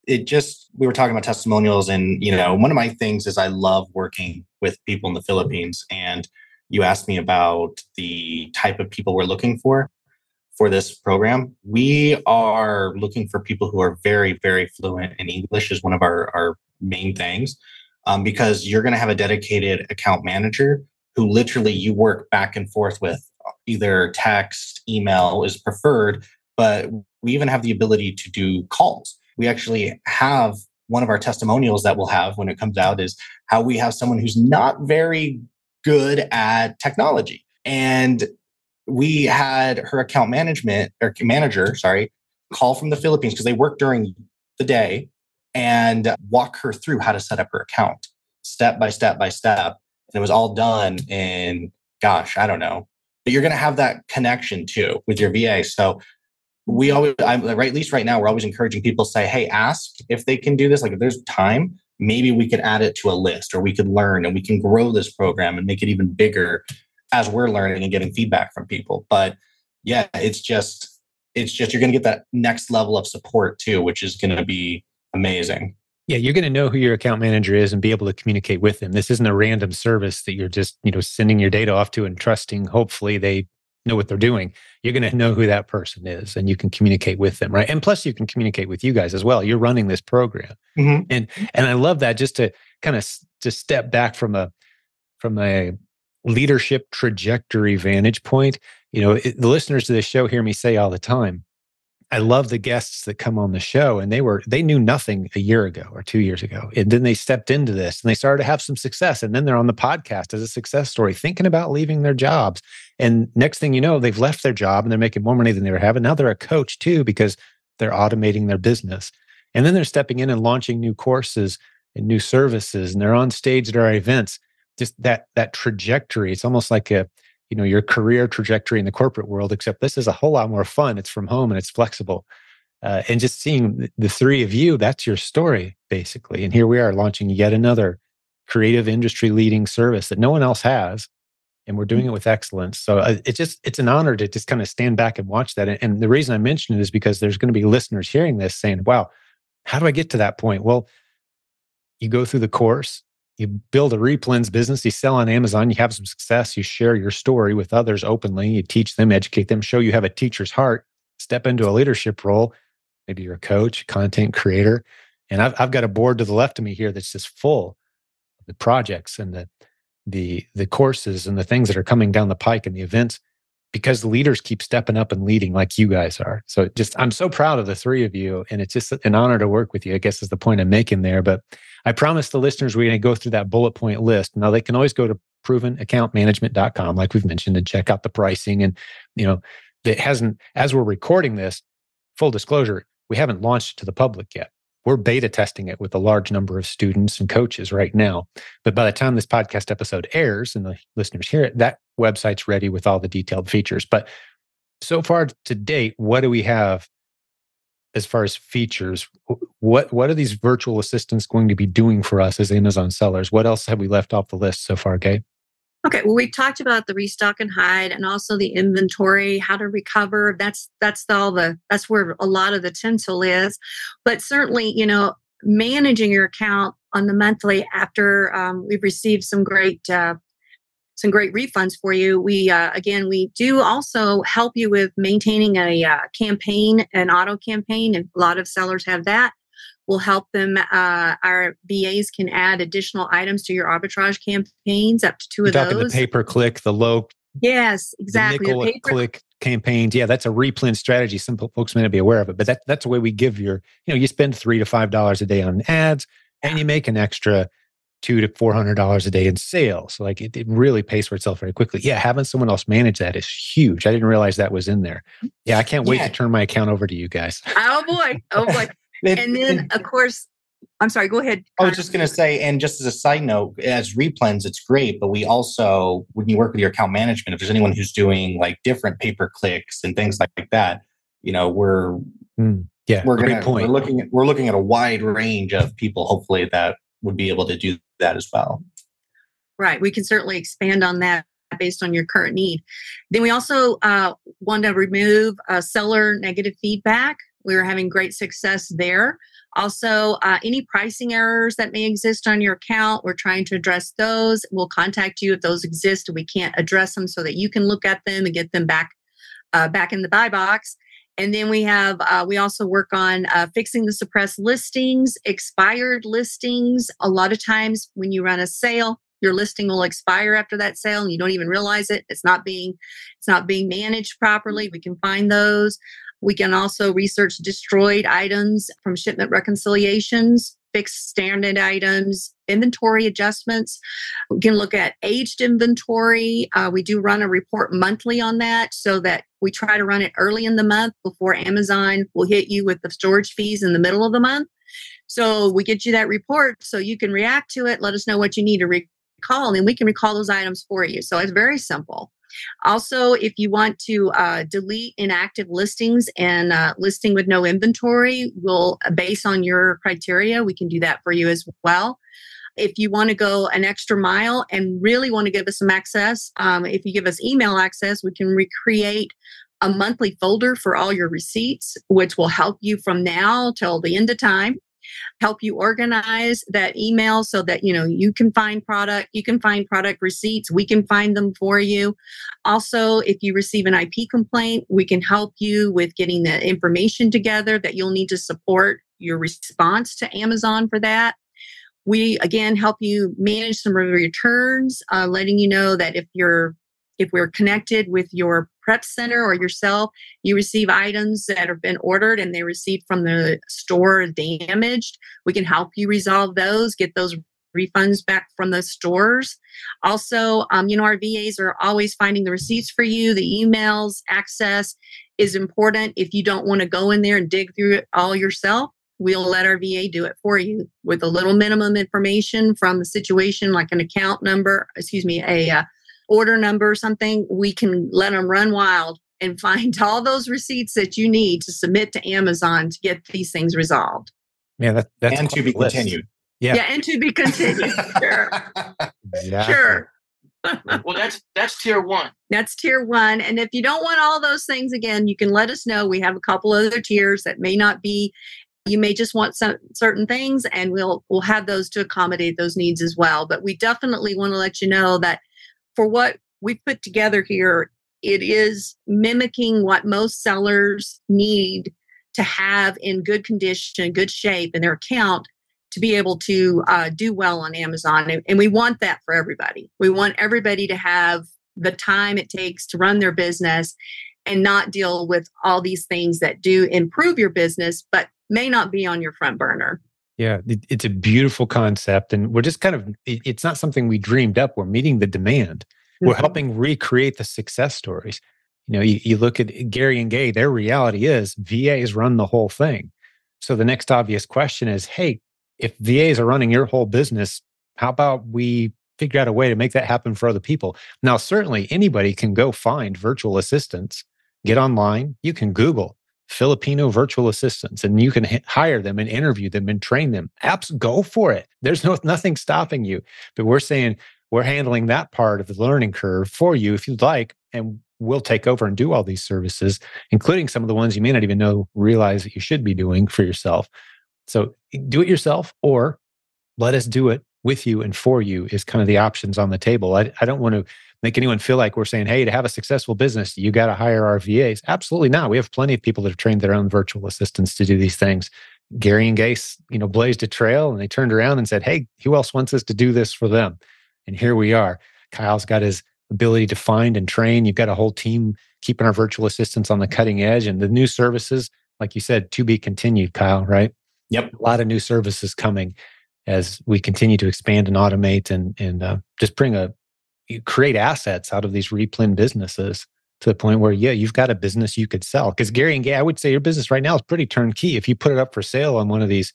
It just, we were talking about testimonials. And, you know, one of my things is I love working with people in the Philippines. And you asked me about the type of people we're looking for for this program. We are looking for people who are very, very fluent in English is one of our, our main things um, because you're going to have a dedicated account manager who literally you work back and forth with either text, email is preferred, but we even have the ability to do calls. We actually have one of our testimonials that we'll have when it comes out is how we have someone who's not very good at technology. And we had her account management or manager, sorry, call from the Philippines because they work during the day and walk her through how to set up her account step by step by step. And it was all done in, gosh, I don't know. But you're going to have that connection too with your VA. So we always, I'm right, at least right now, we're always encouraging people say, hey, ask if they can do this. Like if there's time, maybe we could add it to a list or we could learn and we can grow this program and make it even bigger as we're learning and getting feedback from people but yeah it's just it's just you're going to get that next level of support too which is going to be amazing yeah you're going to know who your account manager is and be able to communicate with them this isn't a random service that you're just you know sending your data off to and trusting hopefully they know what they're doing, you're going to know who that person is and you can communicate with them, right? And plus you can communicate with you guys as well. You're running this program. Mm-hmm. And and I love that just to kind of to step back from a from a leadership trajectory vantage point. You know, it, the listeners to this show hear me say all the time, I love the guests that come on the show and they were they knew nothing a year ago or 2 years ago and then they stepped into this and they started to have some success and then they're on the podcast as a success story thinking about leaving their jobs and next thing you know they've left their job and they're making more money than they were having now they're a coach too because they're automating their business and then they're stepping in and launching new courses and new services and they're on stage at our events. Just that that trajectory it's almost like a you know your career trajectory in the corporate world except this is a whole lot more fun. It's from home and it's flexible. Uh, and just seeing the three of you that's your story basically. And here we are launching yet another creative industry leading service that no one else has and we're doing it with excellence. So uh, it's just it's an honor to just kind of stand back and watch that. And, and the reason i mention it is because there's going to be listeners hearing this saying wow how do i get to that point? Well you go through the course you build a replens business, you sell on Amazon, you have some success, you share your story with others openly, you teach them, educate them, show you have a teacher's heart, step into a leadership role. Maybe you're a coach, content creator. And I've, I've got a board to the left of me here that's just full of the projects and the, the, the courses and the things that are coming down the pike and the events because the leaders keep stepping up and leading like you guys are. So just, I'm so proud of the three of you. And it's just an honor to work with you, I guess is the point I'm making there. But I promise the listeners we're going to go through that bullet point list. Now they can always go to provenaccountmanagement.com, like we've mentioned, and check out the pricing. And, you know, it hasn't, as we're recording this, full disclosure, we haven't launched it to the public yet. We're beta testing it with a large number of students and coaches right now. But by the time this podcast episode airs and the listeners hear it, that website's ready with all the detailed features. But so far to date, what do we have as far as features what what are these virtual assistants going to be doing for us as amazon sellers? What else have we left off the list so far kay okay well we talked about the restock and hide and also the inventory how to recover. That's that's all the that's where a lot of the tinsel is. But certainly you know managing your account on the monthly after um, we've received some great uh, some great refunds for you. We uh, again, we do also help you with maintaining a uh, campaign, an auto campaign, and a lot of sellers have that. We'll help them. Uh, our VAs can add additional items to your arbitrage campaigns, up to 2 You're of talking those. The pay per click, the low. Yes, exactly. The nickel click campaigns. Yeah, that's a replen strategy. Some folks may not be aware of it, but that, that's the way we give your. You know, you spend three to five dollars a day on ads, and you make an extra two to four hundred dollars a day in sales. Like it, it, really pays for itself very quickly. Yeah, having someone else manage that is huge. I didn't realize that was in there. Yeah, I can't wait yeah. to turn my account over to you guys. Oh boy, oh boy. *laughs* and then of course, I'm sorry. Go ahead. I was just going to say, and just as a side note, as replens, it's great, but we also, when you work with your account management, if there's anyone who's doing like different pay per clicks and things like that, you know, we're mm, yeah, we're gonna, we're looking at we're looking at a wide range of people, hopefully that would be able to do that as well. Right. We can certainly expand on that based on your current need. Then we also uh, want to remove uh, seller negative feedback. We are having great success there. Also, uh, any pricing errors that may exist on your account, we're trying to address those. We'll contact you if those exist and we can't address them so that you can look at them and get them back uh, back in the buy box. And then we have, uh, we also work on uh, fixing the suppressed listings, expired listings. A lot of times when you run a sale, your listing will expire after that sale and you don't even realize it. It's not being, it's not being managed properly. We can find those. We can also research destroyed items from shipment reconciliations fixed stranded items, inventory adjustments. We can look at aged inventory. Uh, we do run a report monthly on that so that we try to run it early in the month before Amazon will hit you with the storage fees in the middle of the month. So we get you that report so you can react to it, let us know what you need to recall, and we can recall those items for you. So it's very simple. Also, if you want to uh, delete inactive listings and uh, listing with no inventory, we'll, base on your criteria, we can do that for you as well. If you want to go an extra mile and really want to give us some access, um, if you give us email access, we can recreate a monthly folder for all your receipts, which will help you from now till the end of time. Help you organize that email so that you know you can find product you can find product receipts we can find them for you. Also if you receive an ip complaint we can help you with getting the information together that you'll need to support your response to amazon for that. We again help you manage some of your returns uh, letting you know that if you're if we're connected with your prep center or yourself, you receive items that have been ordered and they received from the store damaged. We can help you resolve those, get those refunds back from the stores. Also, um, you know, our VAs are always finding the receipts for you, the emails, access is important. If you don't want to go in there and dig through it all yourself, we'll let our VA do it for you with a little minimum information from the situation, like an account number, excuse me, a uh, order number or something, we can let them run wild and find *laughs* all those receipts that you need to submit to Amazon to get these things resolved. Yeah, that, that's and to be list. continued. Yeah. yeah, and to be continued. *laughs* sure. Exactly. Sure. well, that's that's tier one. That's tier one. And if you don't want all those things again, you can let us know. We have a couple other tiers that may not be. You may just want some certain things, and we'll we'll have those to accommodate those needs as well. But we definitely want to let you know that for what we've put together here, it is mimicking what most sellers need to have in good condition, good shape in their account to be able to uh, do well on Amazon. And we want that for everybody. We want everybody to have the time it takes to run their business and not deal with all these things that do improve your business, but may not be on your front burner. Yeah, it's a beautiful concept. And we're just kind of, it's not something we dreamed up. We're meeting the demand. Mm-hmm. We're helping recreate the success stories. You know, you, you look at Gary and Gay, their reality is VAs run the whole thing. So the next obvious question is hey, if VAs are running your whole business, how about we figure out a way to make that happen for other people? Now, certainly anybody can go find virtual assistants, get online, you can Google Filipino virtual assistants and you can h- hire them and interview them and train them. Apps, go for it. There's no nothing stopping you. But we're saying we're handling that part of the learning curve for you if you'd like, and we'll take over and do all these services, including some of the ones you may not even know realize that you should be doing for yourself. So eh, do it yourself or let us do it with you and for you is kind of the options on the table. I, I don't want to make anyone feel like we're saying, hey, to have a successful business, you got to hire our VAs. Absolutely not. We have plenty of people that have trained their own virtual assistants to do these things. Gary and Gase, you know, blazed a trail and they turned around and said, hey, who else wants us to do this for them? And here we are. Kyle's got his ability to find and train. You've got a whole team keeping our virtual assistants on the cutting edge and the new services, like you said, to be continued, Kyle, right? Yep. A lot of new services coming as we continue to expand and automate and, and uh, just bring a, you create assets out of these replen businesses to the point where, yeah, you've got a business you could sell. Because Gary and Gay, I would say your business right now is pretty turnkey. If you put it up for sale on one of these,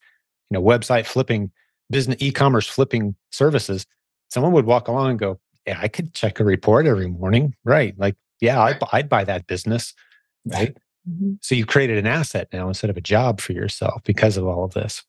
you know, website flipping, business e-commerce flipping services, someone would walk along and go, "Yeah, I could check a report every morning, right? Like, yeah, I'd, I'd buy that business, right?" Mm-hmm. So you've created an asset now instead of a job for yourself because of all of this.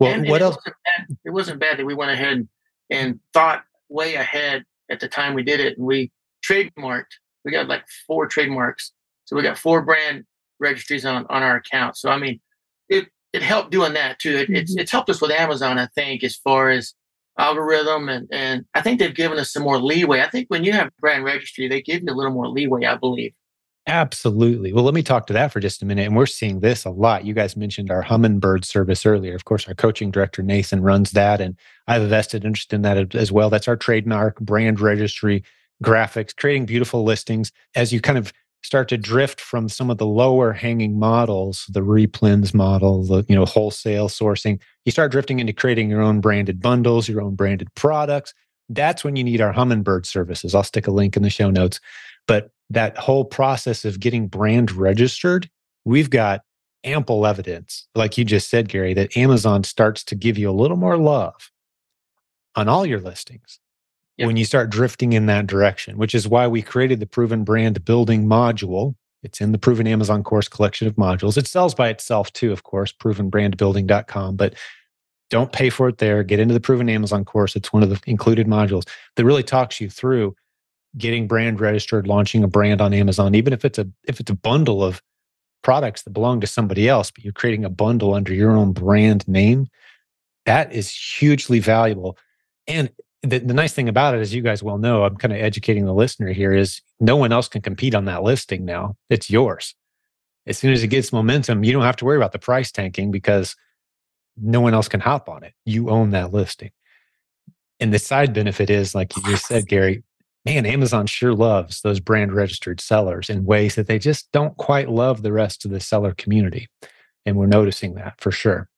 Well, and, what and else? It wasn't, it wasn't bad that we went ahead and thought way ahead at the time we did it and we trademarked we got like four trademarks. So we got four brand registries on on our account. So i mean it it helped doing that too. It, mm-hmm. it's it's helped us with amazon i think as far as algorithm and and i think they've given us some more leeway. I think when you have brand registry they give you a little more leeway i believe Absolutely. Well, let me talk to that for just a minute. And we're seeing this a lot. You guys mentioned our Humminbird service earlier. Of course, our coaching director, Nathan, runs that. And I have a vested interest in that as well. That's our trademark, brand registry, graphics, creating beautiful listings. As you kind of start to drift from some of the lower hanging models, the replens model, the you know wholesale sourcing, you start drifting into creating your own branded bundles, your own branded products. That's when you need our Humminbird services. I'll stick a link in the show notes. But that whole process of getting brand registered, we've got ample evidence, like you just said, Gary, that Amazon starts to give you a little more love on all your listings yep. when you start drifting in that direction, which is why we created the proven brand building module. It's in the proven Amazon course collection of modules. It sells by itself too, of course, provenbrandbuilding.com, but don't pay for it there. Get into the proven Amazon course. It's one of the included modules that really talks you through getting brand registered, launching a brand on Amazon, even if it's a if it's a bundle of products that belong to somebody else, but you're creating a bundle under your own brand name, That is hugely valuable. And the, the nice thing about it, as you guys well know, I'm kind of educating the listener here, is no one else can compete on that listing now. It's yours. As soon as it gets momentum, you don't have to worry about the price tanking because no one else can hop on it. You own that listing. And the side benefit is, like you just said, Gary, man, Amazon sure loves those brand registered sellers in ways that they just don't quite love the rest of the seller community. And we're noticing that for sure.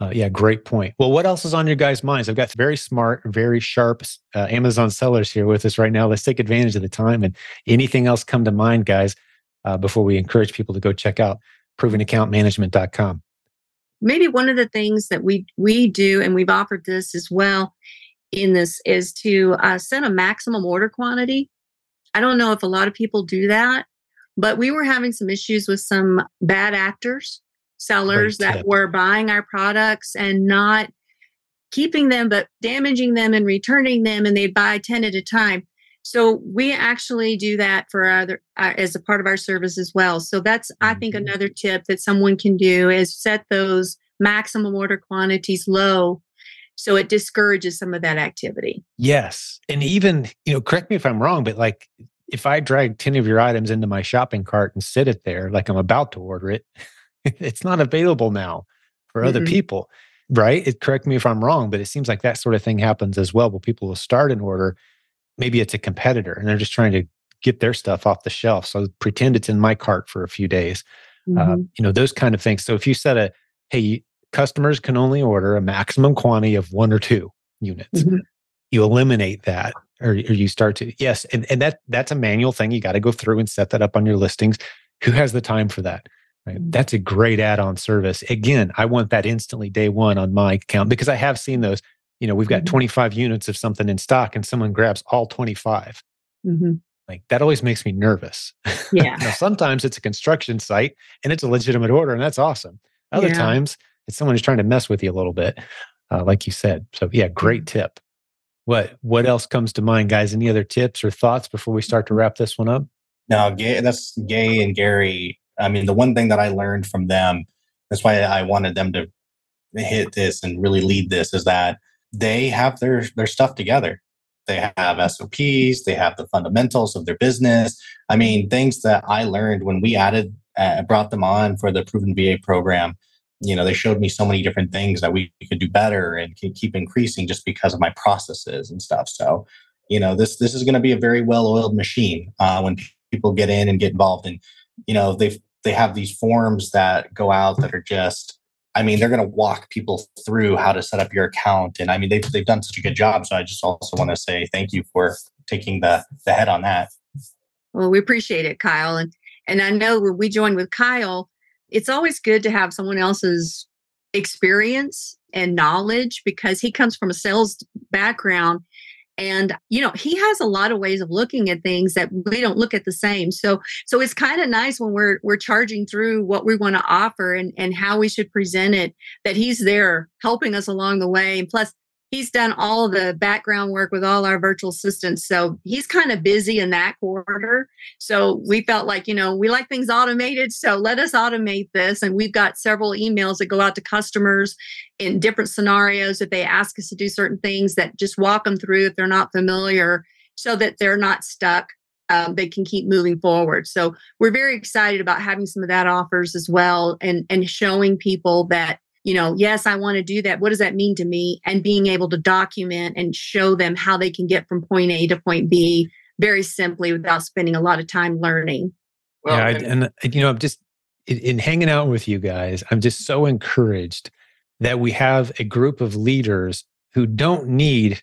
Uh, yeah, great point. Well, what else is on your guys' minds? I've got very smart, very sharp uh, Amazon sellers here with us right now. Let's take advantage of the time. And anything else come to mind, guys, uh, before we encourage people to go check out provenaccountmanagement.com? Maybe one of the things that we we do, and we've offered this as well in this, is to uh, set a maximum order quantity. I don't know if a lot of people do that, but we were having some issues with some bad actors sellers that were buying our products and not keeping them, but damaging them and returning them, and they'd buy 10 at a time. So we actually do that for other uh, as a part of our service as well. So that's I think mm-hmm. another tip that someone can do is set those maximum order quantities low so it discourages some of that activity. Yes. And even, you know, correct me if I'm wrong, but like if I drag 10 of your items into my shopping cart and sit it there like I'm about to order it, *laughs* it's not available now for other mm-hmm. people, right? It, correct me if I'm wrong, but it seems like that sort of thing happens as well. Where people will start an order, maybe it's a competitor, and they're just trying to get their stuff off the shelf. So pretend it's in my cart for a few days. Uh, mm-hmm. Uh, you know those kind of things. So if you set a hey, customers can only order a maximum quantity of one or two units, mm-hmm. you eliminate that or, or, you start to yes and, and that that's a manual thing you got to go through and set that up on your listings who has the time for that Right? Mm-hmm. That's a great add-on service. Again, I want that instantly day one on my account because I have seen those. You know, we've got mm-hmm. 25 units of something in stock, and someone grabs all 25. Mm-hmm. Like that always makes me nervous. *laughs* Yeah. now, sometimes it's a construction site and it's a legitimate order, and that's awesome. Other yeah. times it's someone who's trying to mess with you a little bit, uh, like you said. So yeah, great mm-hmm. tip. What what else comes to mind, guys? Any other tips or thoughts before we start to wrap this one up? No, Gay, that's Gay and Gary I mean, the one thing that I learned from them, that's why I wanted them to hit this and really lead this, is that they have their their stuff together. They have SOPs, they have the fundamentals of their business. I mean, things that I learned when we added, uh, brought them on for the Proven VA program. You know, they showed me so many different things that we could do better and can keep increasing just because of my processes and stuff. So, you know, this this is going to be a very well-oiled machine uh, when people get in and get involved. And you know, they've they have these forms that go out that are just I mean, they're going to walk people through how to set up your account, and I mean, they've they've done such a good job. So I just also want to say thank you for taking the the head on that. Well, we appreciate it, Kyle, and and I know when we joined with Kyle, it's always good to have someone else's experience and knowledge because he comes from a sales background and you know he has a lot of ways of looking at things that we don't look at the same. So so it's kind of nice when we're we're charging through what we want to offer and and how we should present it that he's there helping us along the way. And plus he's done all the background work with all our virtual assistants. So he's kind of busy in that quarter. So we felt like, you know, we like things automated. So let us automate this. And we've got several emails that go out to customers in different scenarios if they ask us to do certain things that just walk them through if they're not familiar so that they're not stuck. Um, they can keep moving forward. So we're very excited about having some of that offers as well and, and showing people that you know, yes, I want to do that. What does that mean to me? And being able to document and show them how they can get from point A to point B very simply without spending a lot of time learning. Well, yeah, and, and you know, I'm just in, in hanging out with you guys, I'm just so encouraged that we have a group of leaders who don't need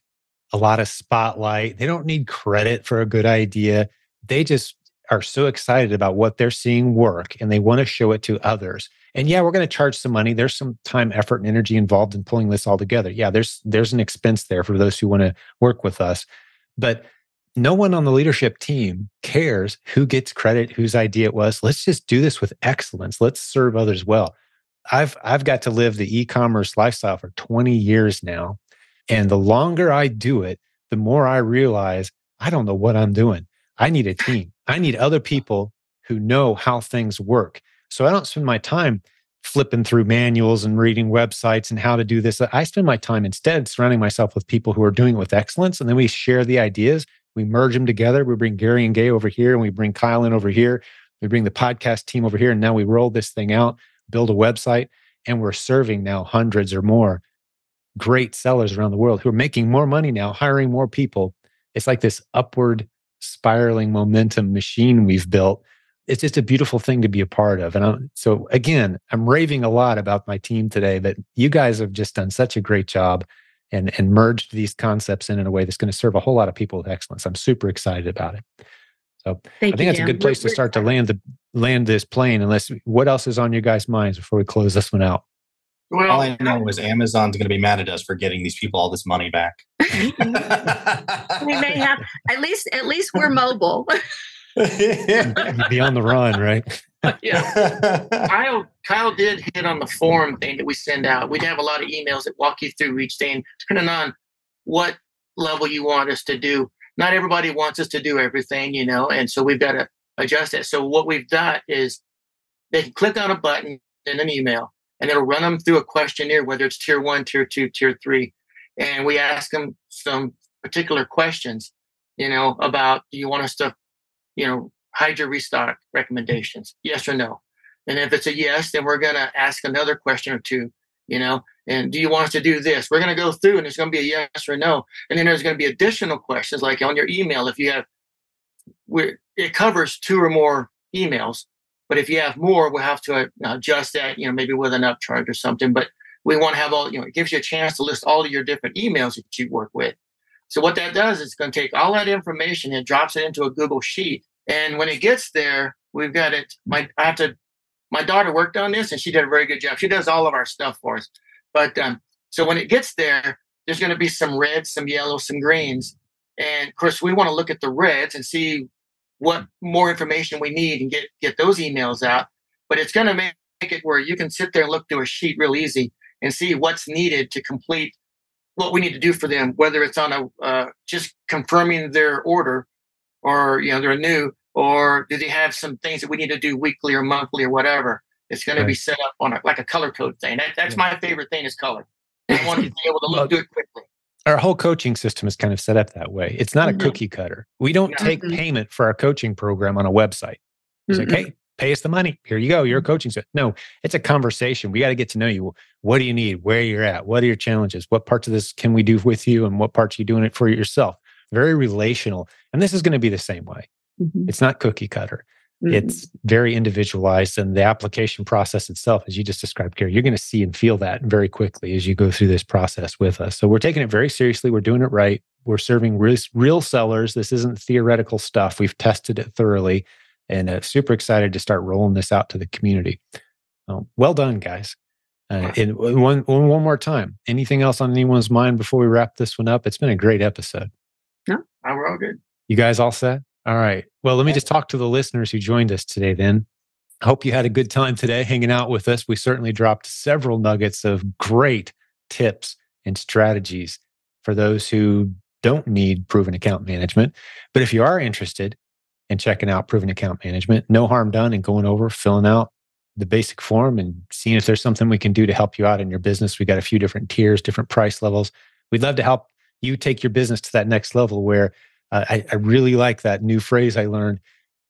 a lot of spotlight. They don't need credit for a good idea. They just are so excited about what they're seeing work and they want to show it to others. And yeah, we're going to charge some money. There's some time, effort, and energy involved in pulling this all together. Yeah, there's there's an expense there for those who want to work with us. But no one on the leadership team cares who gets credit, whose idea it was. Let's just do this with excellence. Let's serve others well. I've I've got to live the e-commerce lifestyle for 20 years now. And the longer I do it, the more I realize I don't know what I'm doing. I need a team. I need other people who know how things work. So I don't spend my time flipping through manuals and reading websites and how to do this. I spend my time instead surrounding myself with people who are doing it with excellence. And then we share the ideas, we merge them together. We bring Gary and Gay over here, and we bring Kyle in over here. We bring the podcast team over here. And now we roll this thing out, build a website, and we're serving now hundreds or more great sellers around the world who are making more money now, hiring more people. It's like this upward spiraling momentum machine we've built it's just a beautiful thing to be a part of. And I'm, so again, I'm raving a lot about my team today, but you guys have just done such a great job and, and merged these concepts in in a way that's going to serve a whole lot of people with excellence. I'm super excited about it. So Thank I think you, that's a good place to start to land the land this plane. Unless what else is on your guys' minds before we close this one out? Well, all I know is Amazon's going to be mad at us for getting these people all this money back. *laughs* we may have at least at least we're mobile. *laughs* be on the run, right? *laughs* yeah. Kyle, Kyle did hit on the form thing that we send out. We have a lot of emails that walk you through each thing, depending on what level you want us to do. Not everybody wants us to do everything, you know, and so we've got to adjust it. So what we've done is they can click on a button in an email and it'll run them through a questionnaire, whether it's tier one, tier two, tier three. And we ask them some particular questions, you know, about do you want us to you know, hide your restock recommendations? Yes or no? And if it's a yes, then we're going to ask another question or two, you know, and do you want us to do this? We're going to go through and it's going to be a yes or no. And then there's going to be additional questions like on your email, if you have, it covers two or more emails. But if you have more, we'll have to uh, adjust that, you know, maybe with an upcharge or something. But we want to have all, you know, it gives you a chance to list all of your different emails that you work with. So what that does is it's going to take all that information and drops it into a Google Sheet and when it gets there, we've got it. My I have to. My daughter worked on this, and she did a very good job. She does all of our stuff for us. But um, so when it gets there, there's going to be some reds, some yellows, some greens, and of course we want to look at the reds and see what more information we need and get get those emails out. But it's going to make it where you can sit there and look through a sheet real easy and see what's needed to complete what we need to do for them, whether it's on a uh, just confirming their order or you know they're new or do they have some things that we need to do weekly or monthly or whatever? It's going right. to be set up on a, like a color code thing. That, that's yeah. my favorite thing is color. I want to *laughs* be able to look, do it quickly. Our whole coaching system is kind of set up that way. It's not mm-hmm. a cookie cutter. We don't mm-hmm. take payment for our coaching program on a website. It's mm-hmm. like, hey, pay us the money. Here you go. You're a mm-hmm. coaching. No, it's a conversation. We got to get to know you. What do you need? Where you're at? What are your challenges? What parts of this can we do with you? And what parts are you doing it for yourself? Very relational. And this is going to be the same way. Mm-hmm. It's not cookie cutter. Mm-hmm. It's very individualized, and the application process itself, as you just described, Gary, you're going to see and feel that very quickly as you go through this process with us. So we're taking it very seriously. We're doing it right. We're serving real, real sellers. This isn't theoretical stuff. We've tested it thoroughly, and uh, super excited to start rolling this out to the community. Um, well done, guys. Uh, and one, one more time, anything else on anyone's mind before we wrap this one up? It's been a great episode. No, we're all good. You guys all set? All right. Well, let me just talk to the listeners who joined us today then. Hope you had a good time today hanging out with us. We certainly dropped several nuggets of great tips and strategies for those who don't need proven account management. But if you are interested in checking out proven account management, no harm done in going over, filling out the basic form and seeing if there's something we can do to help you out in your business. We got a few different tiers, different price levels. We'd love to help you take your business to that next level where uh, I, I really like that new phrase I learned.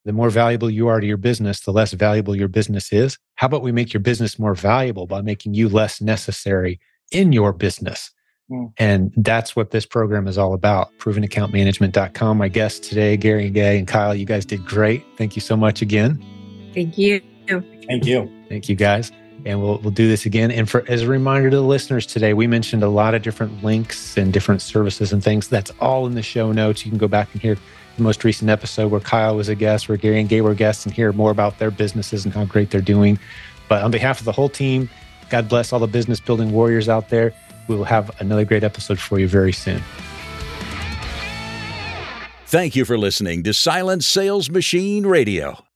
The more valuable you are to your business, the less valuable your business is. How about we make your business more valuable by making you less necessary in your business? Mm. And that's what this program is all about. ProvenAccountManagement.com. My guests today, Gary and Gay and Kyle, you guys did great. Thank you so much again. Thank you. Thank you. Thank you, guys and we'll we'll do this again. And for as a reminder to the listeners today, we mentioned a lot of different links and different services and things. That's all in the show notes. You can go back and hear the most recent episode where Kyle was a guest, where Gary and Gay were guests, and hear more about their businesses and how great they're doing. But on behalf of the whole team, God bless all the business building warriors out there. We will have another great episode for you very soon. Thank you for listening to Silent Sales Machine Radio.